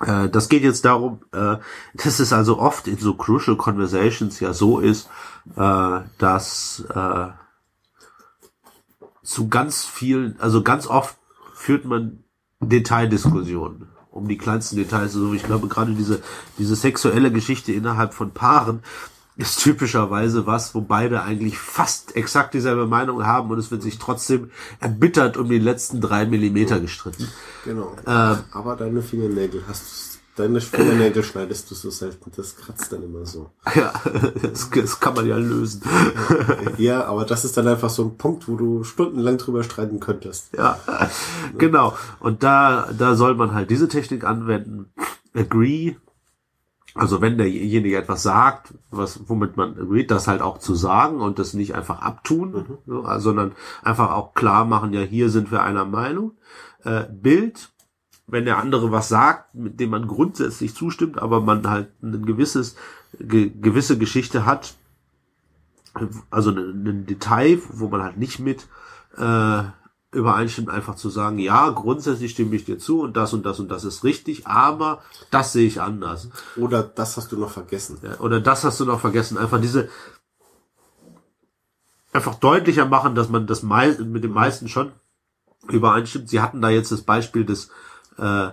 Äh, das geht jetzt darum, äh, dass es also oft in so Crucial Conversations ja so ist, äh, dass äh, zu ganz vielen, also ganz oft führt man Detaildiskussionen um die kleinsten Details. Also ich glaube gerade diese, diese sexuelle Geschichte innerhalb von Paaren ist typischerweise was, wo beide eigentlich fast exakt dieselbe Meinung haben und es wird sich trotzdem erbittert um die letzten drei Millimeter gestritten. Genau. Aber deine Fingernägel hast du, deine Fingernägel schneidest du so selten. Das kratzt dann immer so. Ja, das, das kann man ja lösen. Ja, aber das ist dann einfach so ein Punkt, wo du stundenlang drüber streiten könntest. Ja, genau. Und da, da soll man halt diese Technik anwenden. Agree. Also wenn derjenige etwas sagt, was, womit man agreed, das halt auch zu sagen und das nicht einfach abtun, so, also, sondern einfach auch klar machen, ja, hier sind wir einer Meinung. Äh, Bild, wenn der andere was sagt, mit dem man grundsätzlich zustimmt, aber man halt ein gewisses, ge, gewisse Geschichte hat, also ein, ein Detail, wo man halt nicht mit äh, übereinstimmt, einfach zu sagen, ja, grundsätzlich stimme ich dir zu und das und das und das ist richtig, aber das sehe ich anders. Oder das hast du noch vergessen. Ja, Oder das hast du noch vergessen. Einfach diese einfach deutlicher machen, dass man das mei mit dem meisten schon übereinstimmt. Sie hatten da jetzt das Beispiel des, äh,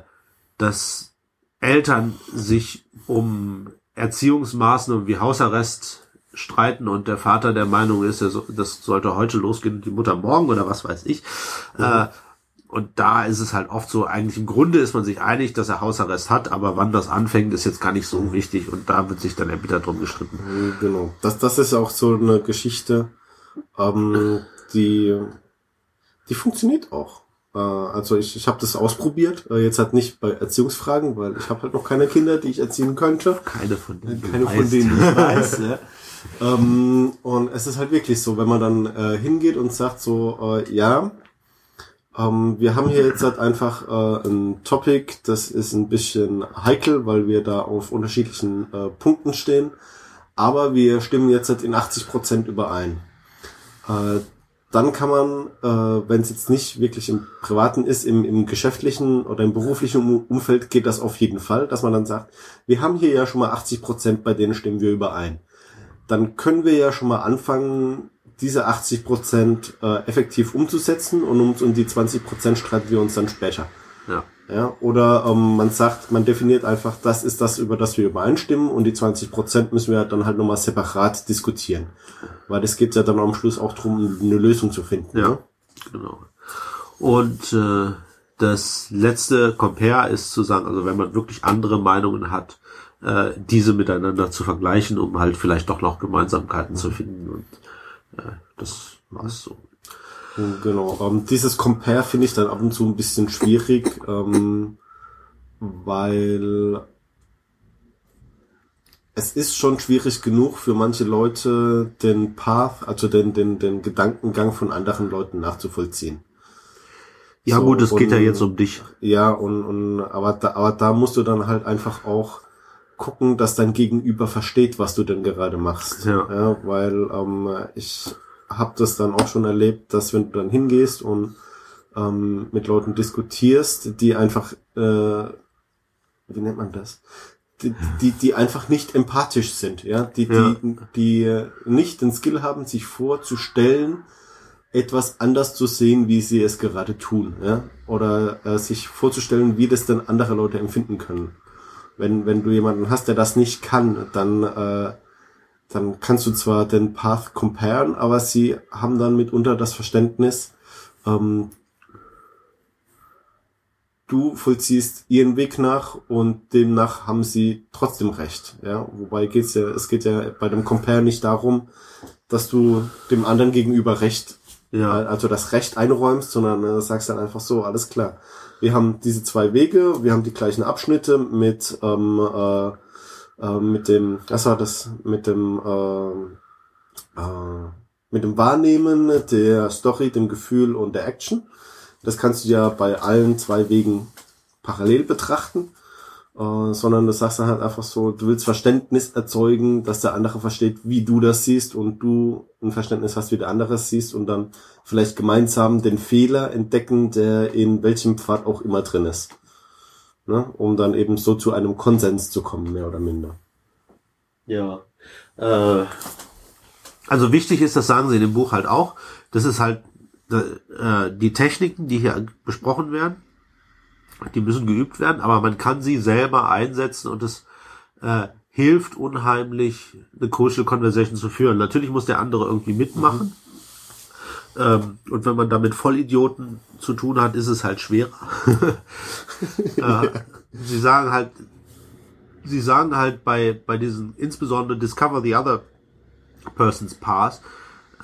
dass Eltern sich um Erziehungsmaßnahmen wie Hausarrest streiten und der Vater der Meinung ist, das sollte heute losgehen und die Mutter morgen oder was weiß ich. Ja. Äh, und da ist es halt oft so, eigentlich im Grunde ist man sich einig, dass er Hausarrest hat, aber wann das anfängt, ist jetzt gar nicht so wichtig und da wird sich dann erbittert drum gestritten. Genau. Das, das ist auch so eine Geschichte, ähm, die, die funktioniert auch. Äh, also ich, ich habe das ausprobiert, äh, jetzt halt nicht bei Erziehungsfragen, weil ich habe halt noch keine Kinder, die ich erziehen könnte. Keine von denen. Keine von denen ich weiß. ja. Ähm, und es ist halt wirklich so, wenn man dann äh, hingeht und sagt so, äh, ja, ähm, wir haben hier jetzt halt einfach äh, ein Topic, das ist ein bisschen heikel, weil wir da auf unterschiedlichen äh, Punkten stehen, aber wir stimmen jetzt halt in 80 Prozent überein. Äh, dann kann man, äh, wenn es jetzt nicht wirklich im Privaten ist, im, im geschäftlichen oder im beruflichen Umfeld geht das auf jeden Fall, dass man dann sagt, wir haben hier ja schon mal 80 Prozent, bei denen stimmen wir überein. Dann können wir ja schon mal anfangen, diese 80 Prozent äh, effektiv umzusetzen und um, um die 20 Prozent streiten wir uns dann später. Ja. Ja, oder ähm, man sagt, man definiert einfach, das ist das, über das wir übereinstimmen und die 20 Prozent müssen wir dann halt nochmal separat diskutieren. Weil es geht ja dann am Schluss auch darum, eine Lösung zu finden. Ja, ne? genau. Und äh, das letzte Compare ist zu sagen, also wenn man wirklich andere Meinungen hat, äh, diese miteinander zu vergleichen, um halt vielleicht doch noch Gemeinsamkeiten zu finden. Und äh, das war's so. Genau. Ähm, dieses Compare finde ich dann ab und zu ein bisschen schwierig, ähm, weil es ist schon schwierig genug für manche Leute, den Path, also den, den, den Gedankengang von anderen Leuten nachzuvollziehen. Ja so, gut, es geht ja jetzt um dich. Ja, und, und aber, da, aber da musst du dann halt einfach auch gucken, dass dein Gegenüber versteht, was du denn gerade machst. Ja. ja weil ähm, ich habe das dann auch schon erlebt, dass wenn du dann hingehst und ähm, mit Leuten diskutierst, die einfach, äh, wie nennt man das? Die, die, die einfach nicht empathisch sind, ja, die, ja. die, die nicht den Skill haben, sich vorzustellen, etwas anders zu sehen, wie sie es gerade tun, ja, oder äh, sich vorzustellen, wie das denn andere Leute empfinden können. Wenn, wenn du jemanden hast, der das nicht kann, dann äh, dann kannst du zwar den Path comparen, aber sie haben dann mitunter das Verständnis, ähm, du vollziehst ihren Weg nach und demnach haben sie trotzdem recht. Ja, wobei geht's ja, es geht ja bei dem Compare nicht darum, dass du dem anderen gegenüber Recht, ja. also das Recht einräumst, sondern äh, sagst dann einfach so, alles klar. Wir haben diese zwei Wege, wir haben die gleichen Abschnitte mit ähm, äh, äh, mit dem, das war das, mit dem, äh, äh, mit dem Wahrnehmen der Story, dem Gefühl und der Action. Das kannst du ja bei allen zwei Wegen parallel betrachten. Uh, sondern du sagst dann halt einfach so, du willst Verständnis erzeugen, dass der andere versteht, wie du das siehst und du ein Verständnis hast, wie der andere es siehst und dann vielleicht gemeinsam den Fehler entdecken, der in welchem Pfad auch immer drin ist ne? um dann eben so zu einem Konsens zu kommen, mehr oder minder. Ja. Äh, also wichtig ist, das sagen sie in dem Buch halt auch, das ist halt äh, die Techniken, die hier besprochen werden, die müssen geübt werden, aber man kann sie selber einsetzen und es äh, hilft unheimlich, eine Crucial Conversation zu führen. Natürlich muss der andere irgendwie mitmachen. Ähm, und wenn man da mit Vollidioten zu tun hat, ist es halt schwerer. äh, sie sagen halt, sie sagen halt bei, bei diesen, insbesondere Discover the Other Person's Past,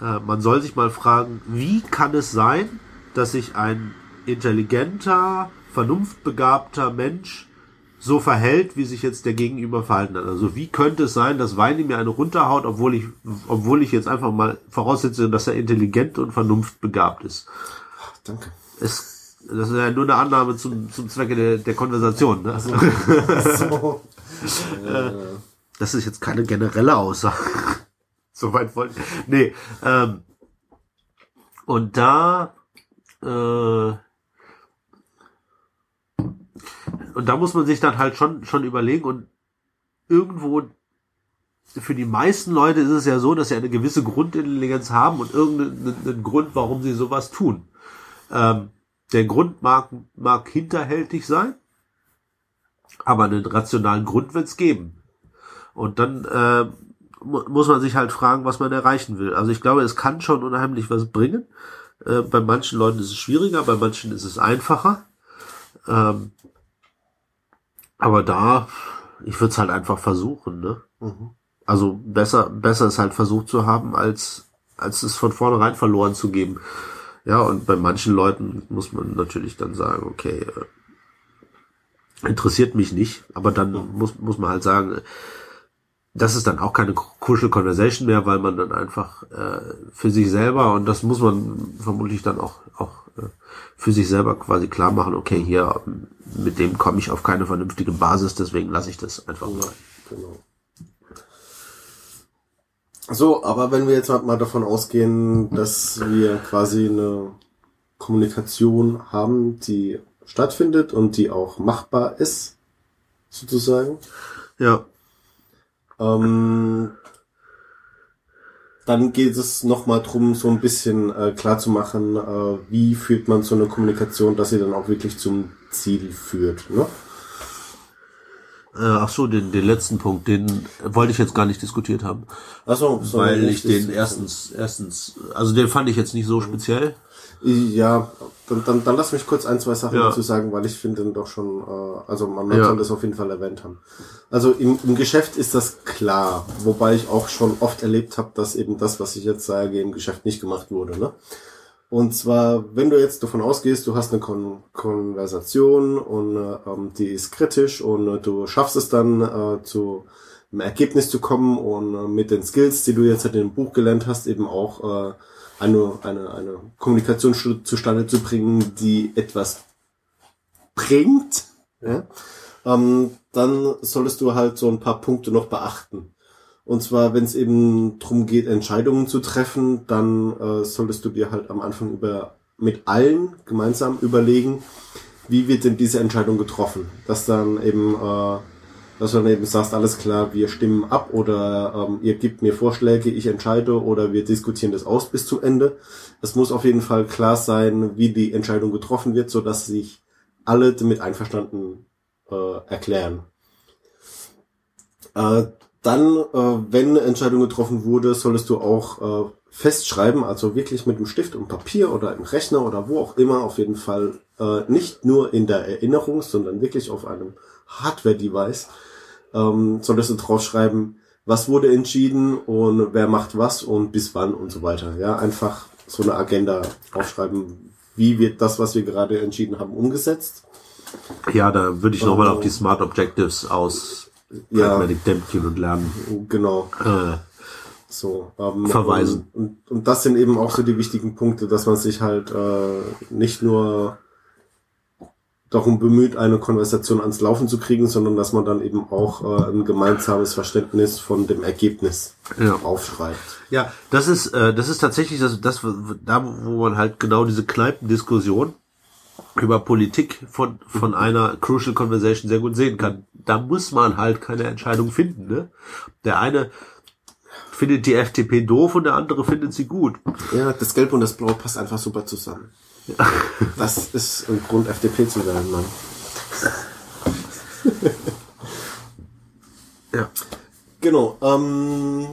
äh, man soll sich mal fragen, wie kann es sein, dass sich ein intelligenter, vernunftbegabter Mensch so verhält, wie sich jetzt der Gegenüber verhalten hat. Also wie könnte es sein, dass Weini mir eine runterhaut, obwohl ich, obwohl ich jetzt einfach mal voraussetze, dass er intelligent und vernunftbegabt ist. Ach, danke. Es, das ist ja nur eine Annahme zum, zum Zwecke der, der Konversation. Ne? Also, so. das ist jetzt keine generelle Aussage. Soweit wollte Nee. Ähm, und da äh, und da muss man sich dann halt schon, schon überlegen und irgendwo für die meisten Leute ist es ja so, dass sie eine gewisse Grundintelligenz haben und irgendeinen Grund, warum sie sowas tun. Ähm, der Grund mag, mag hinterhältig sein, aber einen rationalen Grund wird's geben. Und dann äh, mu muss man sich halt fragen, was man erreichen will. Also ich glaube, es kann schon unheimlich was bringen. Äh, bei manchen Leuten ist es schwieriger, bei manchen ist es einfacher. Ähm, aber da, ich würde es halt einfach versuchen, ne? Also besser, besser es halt versucht zu haben, als, als es von vornherein verloren zu geben. Ja, und bei manchen Leuten muss man natürlich dann sagen, okay, äh, interessiert mich nicht, aber dann muss, muss man halt sagen, das ist dann auch keine Crucial Conversation mehr, weil man dann einfach äh, für sich selber, und das muss man vermutlich dann auch, auch äh, für sich selber quasi klar machen, okay, hier, mit dem komme ich auf keine vernünftige Basis, deswegen lasse ich das einfach mal. Genau. So, aber wenn wir jetzt mal davon ausgehen, dass wir quasi eine Kommunikation haben, die stattfindet und die auch machbar ist, sozusagen, Ja, ähm, dann geht es nochmal drum, so ein bisschen äh, klar zu machen, äh, wie führt man so eine Kommunikation, dass sie dann auch wirklich zum Ziel führt. Ne? äh, ach so, den, den letzten Punkt, den wollte ich jetzt gar nicht diskutiert haben. Achso, so, weil ich den erstens, erstens, also den fand ich jetzt nicht so speziell. Ja, dann, dann, dann lass mich kurz ein, zwei Sachen Ja. dazu sagen, weil ich finde doch schon, äh, also man, man Ja. soll das auf jeden Fall erwähnt haben. Also im, im Geschäft ist das klar, wobei ich auch schon oft erlebt habe, dass eben das, was ich jetzt sage, im Geschäft nicht gemacht wurde. Ne? Und zwar, wenn du jetzt davon ausgehst, du hast eine Kon Konversation und äh, ähm, die ist kritisch und äh, du schaffst es dann äh, zu einem Ergebnis zu kommen und äh, mit den Skills, die du jetzt in dem Buch gelernt hast, eben auch äh, eine, eine, eine Kommunikation zu- zustande zu bringen, die etwas bringt, ja, ähm, dann solltest du halt so ein paar Punkte noch beachten. Und zwar, wenn es eben drum geht, Entscheidungen zu treffen, dann äh, solltest du dir halt am Anfang über mit allen gemeinsam überlegen, wie wird denn diese Entscheidung getroffen. Dass dann eben, äh, dass du dann eben sagst, alles klar, wir stimmen ab oder ähm, ihr gebt mir Vorschläge, ich entscheide oder wir diskutieren das aus bis zum Ende. Es muss auf jeden Fall klar sein, wie die Entscheidung getroffen wird, so dass sich alle damit einverstanden äh, erklären. Äh, dann, äh, wenn eine Entscheidung getroffen wurde, solltest du auch äh, festschreiben, also wirklich mit dem Stift und Papier oder im Rechner oder wo auch immer, auf jeden Fall äh, nicht nur in der Erinnerung, sondern wirklich auf einem Hardware-Device, ähm, solltest du draufschreiben, was wurde entschieden und wer macht was und bis wann und so weiter. Ja, einfach so eine Agenda aufschreiben, wie wird das, was wir gerade entschieden haben, umgesetzt. Ja, da würde ich nochmal auf die Smart Objectives aus Ja. Pragmatic Dempkin und Lernen Genau. äh, so ähm, Verweisen. Und, und, und das sind eben auch so die wichtigen Punkte, dass man sich halt äh, nicht nur darum bemüht, eine Konversation ans Laufen zu kriegen, sondern dass man dann eben auch äh, ein gemeinsames Verständnis von dem Ergebnis Ja. aufschreibt. Ja, das ist, äh, das ist tatsächlich das, das, da, wo man halt genau diese Kneipendiskussion über Politik von, von einer Crucial Conversation sehr gut sehen kann. Da muss man halt keine Entscheidung finden, ne? Der eine findet die FDP doof und der andere findet sie gut. Ja, das Gelb und das Blau passt einfach super zusammen. Das ist ein Grund, FDP zu werden, Mann. Ja. Genau. Ähm,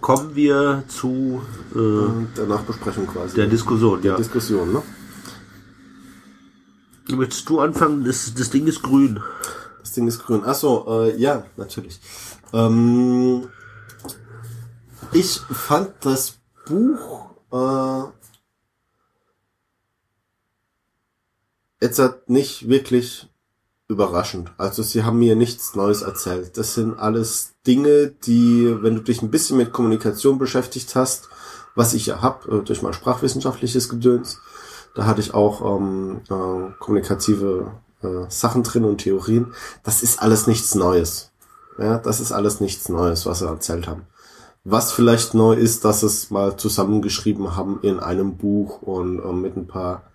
Kommen wir zu äh, und der Nachbesprechung quasi. der Diskussion, ja. Diskussion, ne? Möchtest du anfangen? Das, das Ding ist grün. Das Ding ist grün. Ach so, äh, ja, natürlich. Ähm, ich fand das Buch äh, jetzt hat nicht wirklich überraschend. Also sie haben mir nichts Neues erzählt. Das sind alles Dinge, die, wenn du dich ein bisschen mit Kommunikation beschäftigt hast, was ich ja hab äh, durch mein sprachwissenschaftliches Gedöns, da hatte ich auch ähm, äh, kommunikative äh, Sachen drin und Theorien. Das ist alles nichts Neues. Ja, das ist alles nichts Neues, was sie erzählt haben. Was vielleicht neu ist, dass es mal zusammengeschrieben haben in einem Buch und äh, mit ein paar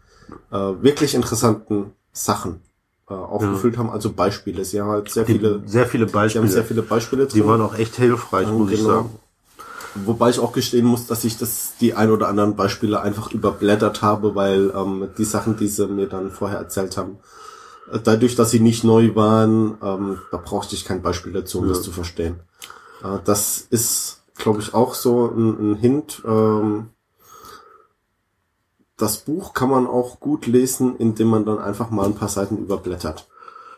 äh, wirklich interessanten Sachen äh, aufgefüllt haben. Also Beispiele. Sie haben halt sehr Die, viele, sehr viele sie haben Beispiele. sehr viele Beispiele drin. die waren auch echt hilfreich, muss ich Genau. sagen. Wobei ich auch gestehen muss, dass ich das die ein oder anderen Beispiele einfach überblättert habe, weil ähm, die Sachen, die sie mir dann vorher erzählt haben, äh, dadurch, dass sie nicht neu waren, ähm, da brauchte ich kein Beispiel dazu, um ja. das zu verstehen. Äh, das ist, glaube ich, auch so ein, ein Hint. Ähm, das Buch kann man auch gut lesen, indem man dann einfach mal ein paar Seiten überblättert.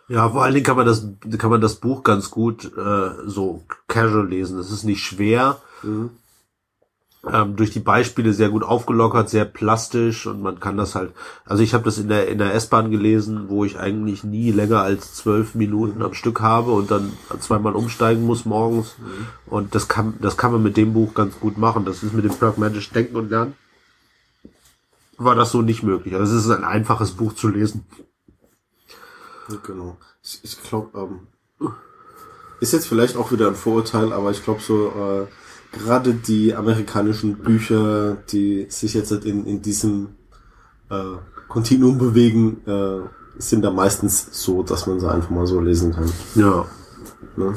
Ja, vor allen Dingen kann man das, kann man das Buch ganz gut äh, so casual lesen. Es ist nicht schwer. Mhm. Ähm, durch die Beispiele sehr gut aufgelockert, sehr plastisch und man kann das halt. Also ich habe das in der in der S-Bahn gelesen, wo ich eigentlich nie länger als zwölf Minuten am Stück habe und dann zweimal umsteigen muss morgens. Mhm. Und das kann das kann man mit dem Buch ganz gut machen. Das ist mit dem pragmatischen Denken und Lernen war das so nicht möglich. Also es ist ein einfaches Buch zu lesen. Genau. Ich, ich glaube, ähm, ist jetzt vielleicht auch wieder ein Vorurteil, aber ich glaube so, äh, gerade die amerikanischen Bücher, die sich jetzt in, in diesem äh, Kontinuum bewegen, äh, sind da meistens so, dass man sie einfach mal so lesen kann. Ja. Ne?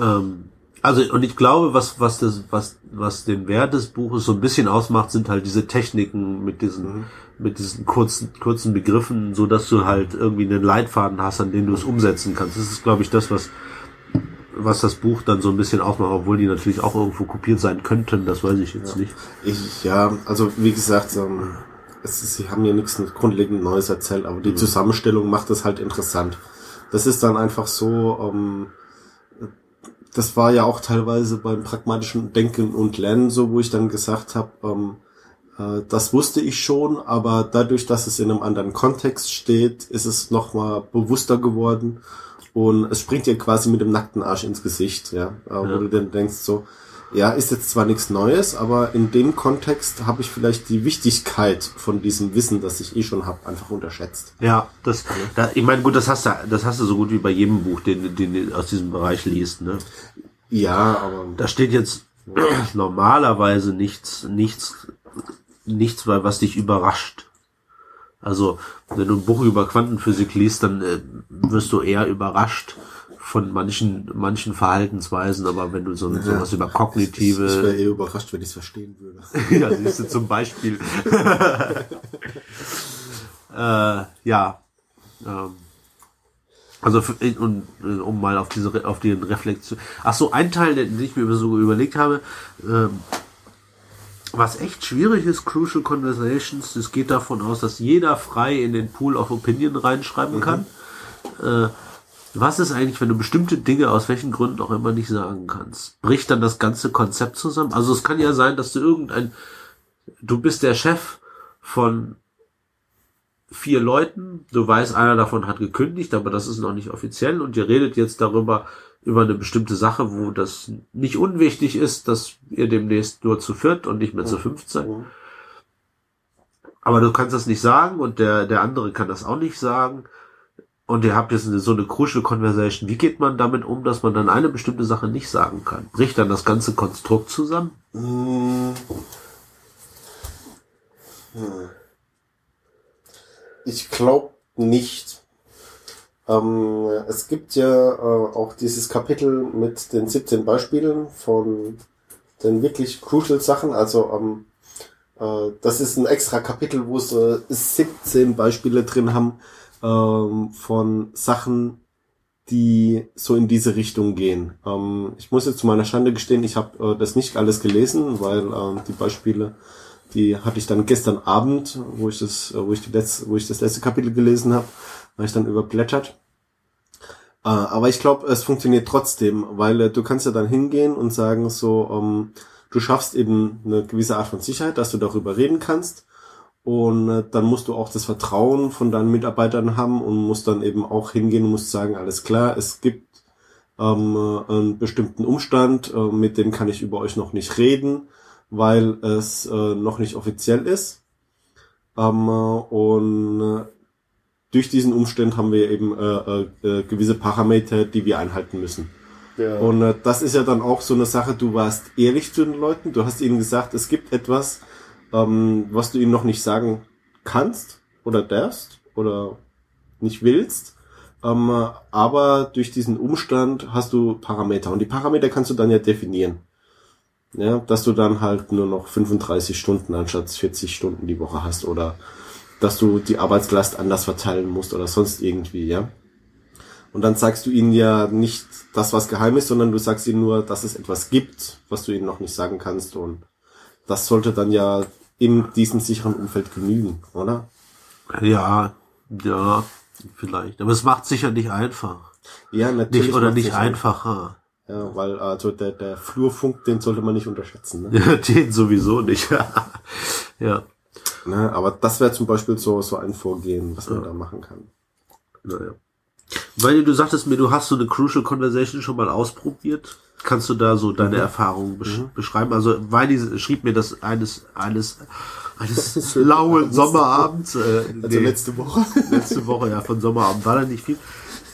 Ähm, also und ich glaube, was was das was was den Wert des Buches so ein bisschen ausmacht, sind halt diese Techniken mit diesen mhm. mit diesen kurzen kurzen Begriffen, so dass du halt irgendwie einen Leitfaden hast, an dem du es umsetzen kannst. Das ist, glaube ich, das, was was das Buch dann so ein bisschen ausmacht, obwohl die natürlich auch irgendwo kopiert sein könnten, das weiß ich jetzt ja. nicht. Ich, ja, also wie gesagt, ähm, es ist, sie haben mir nichts grundlegend Neues erzählt, aber die mhm. Zusammenstellung macht das halt interessant. Das ist dann einfach so, ähm, das war ja auch teilweise beim pragmatischen Denken und Lernen so, wo ich dann gesagt habe, ähm, äh, das wusste ich schon, aber dadurch, dass es in einem anderen Kontext steht, ist es nochmal bewusster geworden und es springt dir quasi mit dem nackten Arsch ins Gesicht, ja, äh, ja. wo du dann denkst so, ja, ist jetzt zwar nichts Neues, aber in dem Kontext habe ich vielleicht die Wichtigkeit von diesem Wissen, das ich eh schon habe, einfach unterschätzt. Ja, das, da, ich meine, gut, das hast du, das hast du so gut wie bei jedem Buch, den, den du aus diesem Bereich liest, ne? Ja, aber. Da steht jetzt normalerweise nichts, nichts, nichts, was dich überrascht. Also, wenn du ein Buch über Quantenphysik liest, dann äh, wirst du eher überrascht von manchen, manchen Verhaltensweisen, aber wenn du so ja, sowas über kognitive. Ich wäre eher überrascht, wenn ich es verstehen würde. ja, siehst du zum Beispiel. äh, ja. Ähm, also für, und, äh, um mal auf diese auf die Reflexion. Ach so, ein Teil, den ich mir so überlegt habe, ähm, was echt schwierig ist, Crucial Conversations, es geht davon aus, dass jeder frei in den Pool of Opinion reinschreiben mhm. kann. Äh, was ist eigentlich, wenn du bestimmte Dinge aus welchen Gründen auch immer nicht sagen kannst? Bricht dann das ganze Konzept zusammen? Also es kann ja sein, dass du irgendein, du bist der Chef von vier Leuten, du weißt, einer davon hat gekündigt, aber das ist noch nicht offiziell und ihr redet jetzt darüber, über eine bestimmte Sache, wo das nicht unwichtig ist, dass ihr demnächst nur zu viert und nicht mehr zu fünft seid. Aber du kannst das nicht sagen und der, der andere kann das auch nicht sagen und ihr habt jetzt so eine crucial Conversation. Wie geht man damit um, dass man dann eine bestimmte Sache nicht sagen kann? Bricht dann das ganze Konstrukt zusammen? Hm. Ich glaube nicht. Ähm, es gibt ja äh, auch dieses Kapitel mit den 17 Beispielen von den wirklich crucial Sachen. Also ähm, äh, das ist ein extra Kapitel, wo äh, 17 Beispiele drin haben, ähm, von Sachen, die so in diese Richtung gehen. Ähm, ich muss jetzt zu meiner Schande gestehen, ich habe äh, das nicht alles gelesen, weil äh, die Beispiele, die hatte ich dann gestern Abend, wo ich das, äh, wo ich die letzte, wo ich das letzte Kapitel gelesen habe, habe ich dann überblättert. Äh, aber ich glaube, es funktioniert trotzdem, weil äh, du kannst ja dann hingehen und sagen so, ähm, du schaffst eben eine gewisse Art von Sicherheit, dass du darüber reden kannst und äh, dann musst du auch das Vertrauen von deinen Mitarbeitern haben und musst dann eben auch hingehen und musst sagen, alles klar, es gibt ähm, äh, einen bestimmten Umstand, äh, mit dem kann ich über euch noch nicht reden, weil es äh, noch nicht offiziell ist. Ähm, äh, und durch diesen Umstand haben wir eben äh, äh, gewisse Parameter, die wir einhalten müssen. Ja. Und äh, das ist ja dann auch so eine Sache, du warst ehrlich zu den Leuten, du hast ihnen gesagt, es gibt etwas, ähm, was du ihnen noch nicht sagen kannst oder darfst oder nicht willst. Ähm, aber durch diesen Umstand hast du Parameter und die Parameter kannst du dann ja definieren. Ja, dass du dann halt nur noch 35 Stunden anstatt 40 Stunden die Woche hast oder dass du die Arbeitslast anders verteilen musst oder sonst irgendwie, ja. Und dann sagst du ihnen ja nicht das, was geheim ist, sondern du sagst ihnen nur, dass es etwas gibt, was du ihnen noch nicht sagen kannst. Und das sollte dann ja in diesem sicheren Umfeld genügen, oder? Ja, ja, vielleicht. Aber es macht sicher nicht einfach. Ja, natürlich. Nicht, oder nicht einfacher. Ja, weil also der, der Flurfunk, den sollte man nicht unterschätzen. Ne? Den sowieso nicht. ja. Ne, aber das wäre zum Beispiel so, so ein Vorgehen, was man da machen kann. Naja. Weil du sagtest mir, du hast so eine Crucial Conversation schon mal ausprobiert. Kannst du da so deine Erfahrungen besch beschreiben? Also Weili schrieb mir das eines eines eines lauen Sommerabends. Äh, Also nee, letzte Woche. letzte Woche, ja, von Sommerabend war da nicht viel.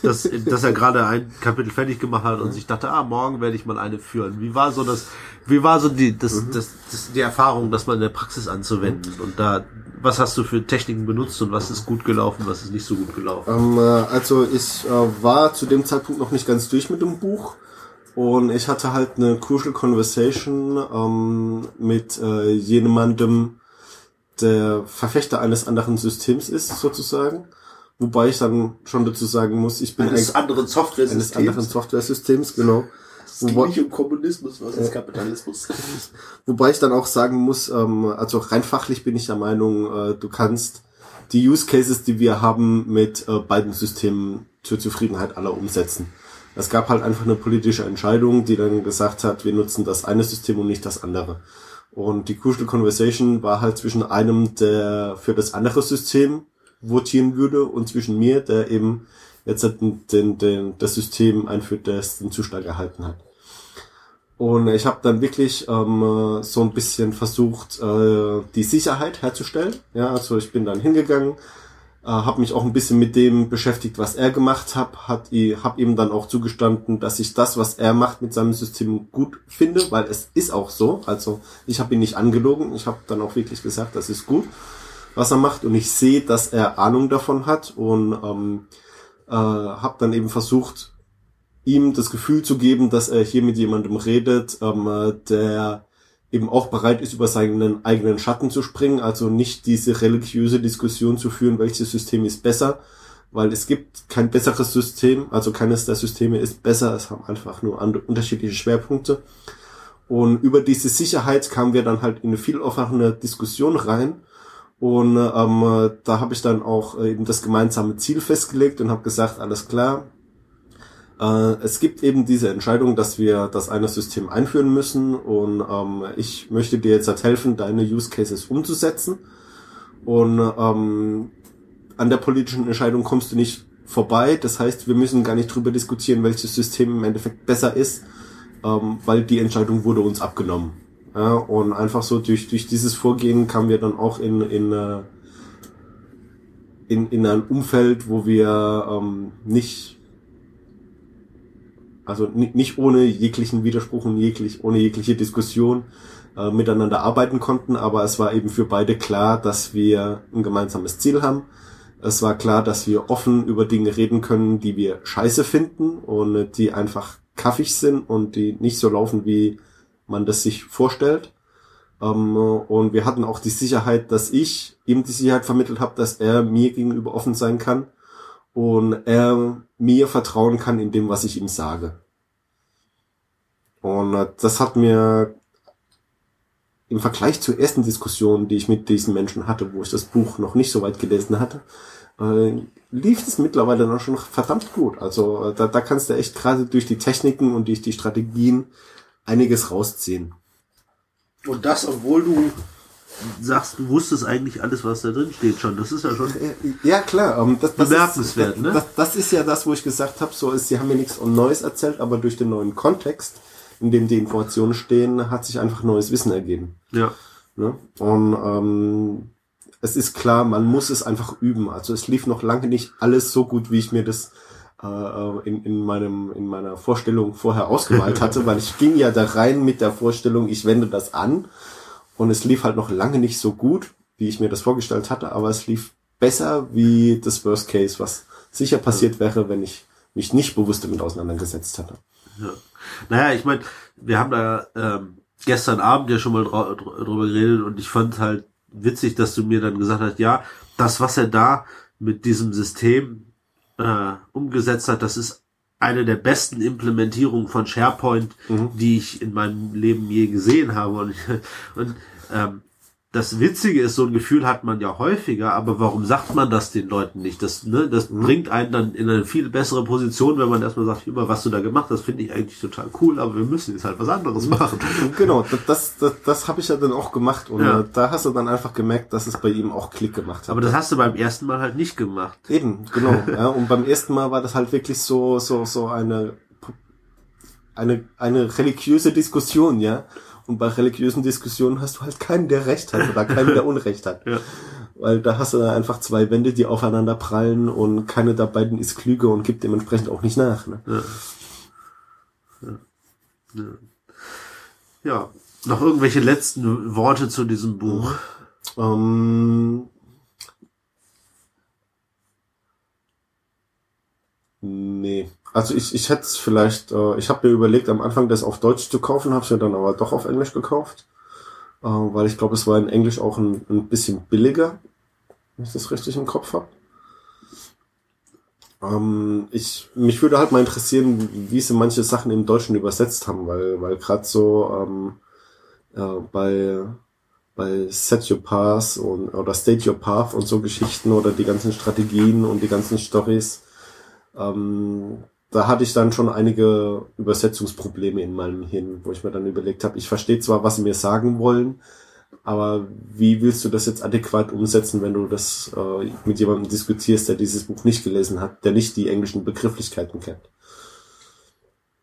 Dass, dass er gerade ein Kapitel fertig gemacht hat und sich dachte, ah, morgen werde ich mal eine führen. Wie war so das, wie war so die, das, das, das, die Erfahrung, das mal in der Praxis anzuwenden? Und da, was hast du für Techniken benutzt und was ist gut gelaufen, was ist nicht so gut gelaufen? Ähm, äh, also ich äh, war zu dem Zeitpunkt noch nicht ganz durch mit dem Buch und ich hatte halt eine Crucial Conversation ähm, mit äh, jemandem, der Verfechter eines anderen Systems ist, sozusagen. Wobei ich dann schon dazu sagen muss, ich bin Eines anderen Software eines anderen Software-Systems, genau. Wobei, um Kommunismus, was ist Kapitalismus? wobei ich dann auch sagen muss, ähm, also rein fachlich bin ich der Meinung, äh, du kannst die Use Cases, die wir haben, mit äh, beiden Systemen zur Zufriedenheit aller umsetzen. Es gab halt einfach eine politische Entscheidung, die dann gesagt hat, wir nutzen das eine System und nicht das andere. Und die Crucial Conversation war halt zwischen einem, der für das andere System votieren würde und zwischen mir, der eben jetzt halt den, den, das System einführt, das den Zustand erhalten hat. Und ich habe dann wirklich ähm, so ein bisschen versucht, äh, die Sicherheit herzustellen. Ja, also ich bin dann hingegangen, äh, habe mich auch ein bisschen mit dem beschäftigt, was er gemacht hat, hat habe ihm dann auch zugestanden, dass ich das, was er macht mit seinem System gut finde, weil es ist auch so. Also ich habe ihn nicht angelogen, ich habe dann auch wirklich gesagt, das ist gut, was er macht. Und ich sehe, dass er Ahnung davon hat. Und ähm, äh, habe dann eben versucht, ihm das Gefühl zu geben, dass er hier mit jemandem redet, ähm, äh, der eben auch bereit ist, über seinen eigenen Schatten zu springen, also nicht diese religiöse Diskussion zu führen, welches System ist besser, weil es gibt kein besseres System, also keines der Systeme ist besser, es haben einfach nur unterschiedliche Schwerpunkte. Und über diese Sicherheit kamen wir dann halt in eine viel offene Diskussion rein. Und ähm, da habe ich dann auch eben das gemeinsame Ziel festgelegt und habe gesagt, alles klar, äh, es gibt eben diese Entscheidung, dass wir das eine System einführen müssen und ähm, ich möchte dir jetzt halt helfen, deine Use Cases umzusetzen. Und ähm, an der politischen Entscheidung kommst du nicht vorbei. Das heißt, wir müssen gar nicht drüber diskutieren, welches System im Endeffekt besser ist, ähm, weil die Entscheidung wurde uns abgenommen. Ja, und einfach so durch, durch dieses Vorgehen kamen wir dann auch in, in, äh, in, in ein Umfeld, wo wir ähm, nicht also ni- nicht ohne jeglichen Widerspruch und jeglich, ohne jegliche Diskussion äh, miteinander arbeiten konnten, aber es war eben für beide klar, dass wir ein gemeinsames Ziel haben. Es war klar, dass wir offen über Dinge reden können, die wir scheiße finden und die einfach kaffig sind und die nicht so laufen, wie man das sich vorstellt. Ähm, und wir hatten auch die Sicherheit, dass ich ihm die Sicherheit vermittelt habe, dass er mir gegenüber offen sein kann und er mir vertrauen kann in dem, was ich ihm sage. Und äh, das hat mir im Vergleich zur ersten Diskussion, die ich mit diesen Menschen hatte, wo ich das Buch noch nicht so weit gelesen hatte, äh, lief es mittlerweile dann schon verdammt gut. Also äh, da, da kannst du echt gerade durch die Techniken und durch die Strategien einiges rausziehen. Und das, obwohl du sagst, du wusstest eigentlich alles, was da drin steht schon. Das ist ja schon. Ja, klar. Ähm, das, das Bemerkenswert, ist, ne? Das, das ist ja das, wo ich gesagt habe, so ist, sie haben mir nichts Neues erzählt, aber durch den neuen Kontext, in dem die Informationen stehen, hat sich einfach neues Wissen ergeben. Ja. Ne? Und ähm, es ist klar, man muss es einfach üben. Also es lief noch lange nicht alles so gut, wie ich mir das äh, in, in, meinem, in meiner Vorstellung vorher ausgemalt hatte, weil ich ging ja da rein mit der Vorstellung, ich wende das an. Und es lief halt noch lange nicht so gut, wie ich mir das vorgestellt hatte, aber es lief besser wie das Worst Case, was sicher passiert wäre, wenn ich mich nicht bewusst damit auseinandergesetzt hätte. Ja. Naja, ich meine, wir haben da ähm, gestern Abend ja schon mal dra drüber geredet und ich fand halt witzig, dass du mir dann gesagt hast, ja, das, was er da mit diesem System äh, umgesetzt hat, das ist eine der besten Implementierungen von SharePoint, mhm. die ich in meinem Leben je gesehen habe. Und, und ähm, das Witzige ist, so ein Gefühl hat man ja häufiger, aber warum sagt man das den Leuten nicht? Das, ne, das mhm. bringt einen dann in eine viel bessere Position, wenn man erstmal sagt, über was du da gemacht hast, finde ich eigentlich total cool, aber wir müssen jetzt halt was anderes mhm. machen. Genau, das, das, das, das habe ich ja dann auch gemacht und ja. da hast du dann einfach gemerkt, dass es bei ihm auch Klick gemacht hat. Aber das hast du beim ersten Mal halt nicht gemacht. Eben, genau. ja, und beim ersten Mal war das halt wirklich so, so, so eine, eine, eine religiöse Diskussion, ja und bei religiösen Diskussionen hast du halt keinen, der Recht hat oder keinen, der Unrecht hat. Ja. Weil da hast du einfach zwei Wände, die aufeinander prallen und keine der beiden ist klüger und gibt dementsprechend auch nicht nach. Ne? Ja. Ja. ja. ja. Noch irgendwelche letzten Worte zu diesem Buch? Ähm, nee. Also ich, ich hätte es vielleicht, äh, ich habe mir überlegt, am Anfang das auf Deutsch zu kaufen, habe es mir dann aber doch auf Englisch gekauft, äh, weil ich glaube, es war in Englisch auch ein, ein bisschen billiger, wenn ich das richtig im Kopf habe. Ähm, ich, mich würde halt mal interessieren, wie sie manche Sachen im Deutschen übersetzt haben, weil, weil gerade so ähm, äh, bei bei Set Your Path und oder State Your Path und so Geschichten oder die ganzen Strategien und die ganzen Stories, ähm, da hatte ich dann schon einige Übersetzungsprobleme in meinem Hirn, wo ich mir dann überlegt habe, ich verstehe zwar, was sie mir sagen wollen, aber wie willst du das jetzt adäquat umsetzen, wenn du das äh, mit jemandem diskutierst, der dieses Buch nicht gelesen hat, der nicht die englischen Begrifflichkeiten kennt?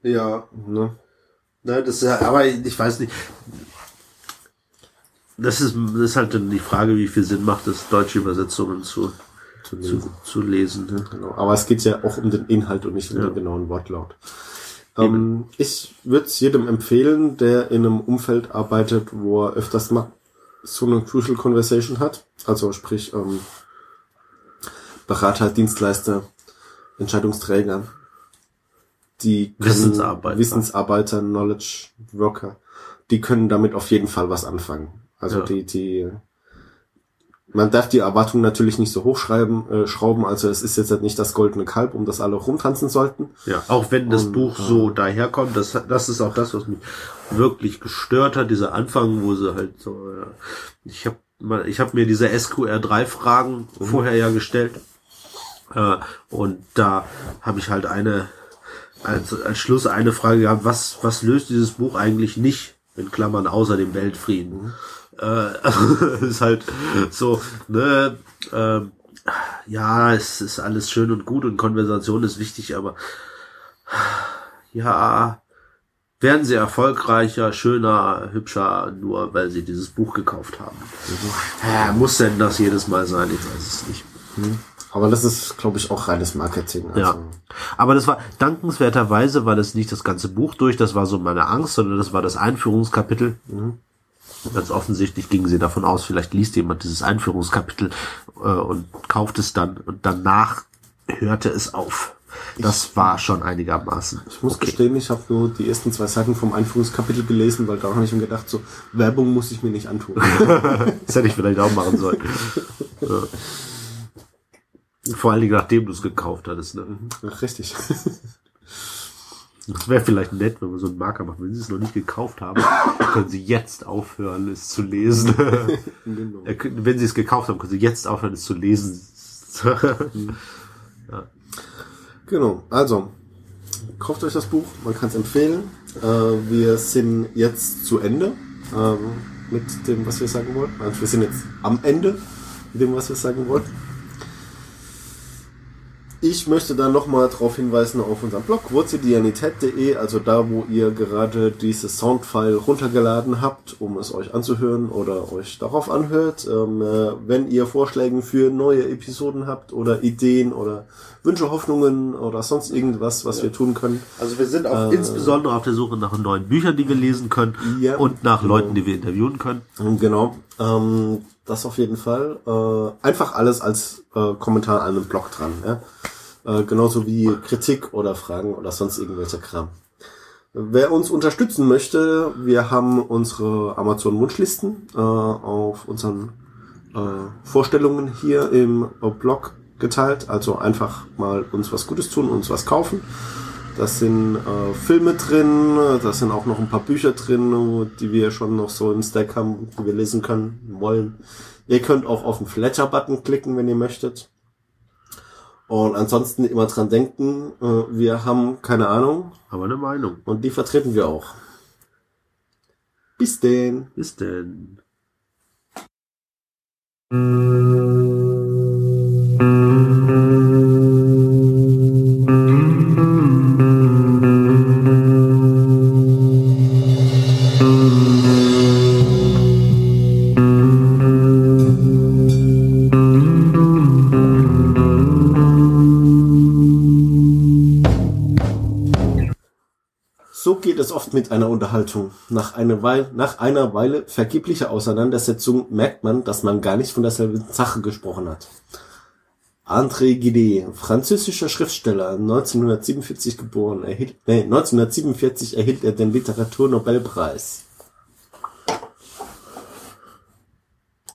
Ja. Ne? Nein, das ist ja, aber ich weiß nicht. Das ist, das ist halt dann die Frage, wie viel Sinn macht es, deutsche Übersetzungen zu zu lesen. Zu, zu lesen ne? genau. Aber es geht ja auch um den Inhalt und nicht um ja. den genauen Wortlaut. Ähm, ich würde es jedem empfehlen, der in einem Umfeld arbeitet, wo er öfters mal so eine Crucial Conversation hat. Also sprich ähm, Berater, Dienstleister, Entscheidungsträger, die Wissensarbeiter. Wissensarbeiter, Knowledge Worker, die können damit auf jeden Fall was anfangen. Also ja. die, die man darf die Erwartungen natürlich nicht so hochschreiben, äh, schrauben. Also es ist jetzt halt nicht das goldene Kalb, um das alle rumtanzen sollten. Ja, auch wenn das Und, Buch so daherkommt, das, das ist auch das, was mich wirklich gestört hat, dieser Anfang, wo sie halt so, ja, ich habe ich hab mir diese SQR3-Fragen mhm. vorher ja gestellt. Äh, und da habe ich halt eine, als, als Schluss eine Frage gehabt, was, was löst dieses Buch eigentlich nicht, in Klammern, außer dem Weltfrieden? Mhm. Äh, ist halt so, ne, äh, ja, es ist alles schön und gut und Konversation ist wichtig, aber ja, werden sie erfolgreicher, schöner, hübscher, nur weil sie dieses Buch gekauft haben. Äh, muss denn das jedes Mal sein? Ich weiß es nicht. Mhm. Aber das ist, glaube ich, auch reines Marketing. Also. Ja. Aber das war, dankenswerterweise war das nicht das ganze Buch durch, das war so meine Angst, sondern das war das Einführungskapitel. Mhm. Ganz offensichtlich gingen sie davon aus, vielleicht liest jemand dieses Einführungskapitel äh, und kauft es dann und danach hörte es auf. Das ich, war schon einigermaßen. Ich muss okay. gestehen, ich habe nur die ersten zwei Seiten vom Einführungskapitel gelesen, weil da habe ich mir gedacht, so Werbung muss ich mir nicht antun. das hätte ich vielleicht auch machen sollen. Ja. Vor allen Dingen, nachdem du es gekauft hattest. Ne? Richtig. Das wäre vielleicht nett, wenn wir so einen Marker machen. Wenn Sie es noch nicht gekauft haben, können Sie jetzt aufhören, es zu lesen. genau. Wenn Sie es gekauft haben, können Sie jetzt aufhören, es zu lesen. ja. Genau, also kauft euch das Buch, man kann es empfehlen. Äh, wir sind jetzt zu Ende ähm, mit dem, was wir sagen wollten. Also wir sind jetzt am Ende mit dem, was wir sagen wollten. Ich möchte da nochmal darauf hinweisen auf unserem Blog wurzeldianität.de, also da, wo ihr gerade dieses Soundfile runtergeladen habt, um es euch anzuhören oder euch darauf anhört. Ähm, äh, wenn ihr Vorschläge für neue Episoden habt oder Ideen oder Wünsche, Hoffnungen oder sonst irgendwas, was ja. wir tun können. Also wir sind auch äh, insbesondere auf der Suche nach neuen Büchern, die wir lesen können ja, und nach genau. Leuten, die wir interviewen können. Genau. Ähm, das auf jeden Fall. Äh, einfach alles als äh, Kommentar an einem Blog dran. Ja? Äh, genauso wie Kritik oder Fragen oder sonst irgendwelcher Kram. Wer uns unterstützen möchte, wir haben unsere Amazon-Wunschlisten äh, auf unseren äh, Vorstellungen hier im Blog geteilt. Also einfach mal uns was Gutes tun, uns was kaufen. Das sind äh, Filme drin, da sind auch noch ein paar Bücher drin, die wir schon noch so im Stack haben, die wir lesen können, wollen. Ihr könnt auch auf den Fletcher-Button klicken, wenn ihr möchtet. Und ansonsten immer dran denken, äh, wir haben keine Ahnung. Aber eine Meinung. Und die vertreten wir auch. Bis denn. Bis denn. Mit einer Unterhaltung. Nach einer, Weile, nach einer Weile vergeblicher Auseinandersetzung merkt man, dass man gar nicht von derselben Sache gesprochen hat. André Gide, französischer Schriftsteller, 1947 geboren, erhielt, nee, 1947 erhielt er den Literaturnobelpreis.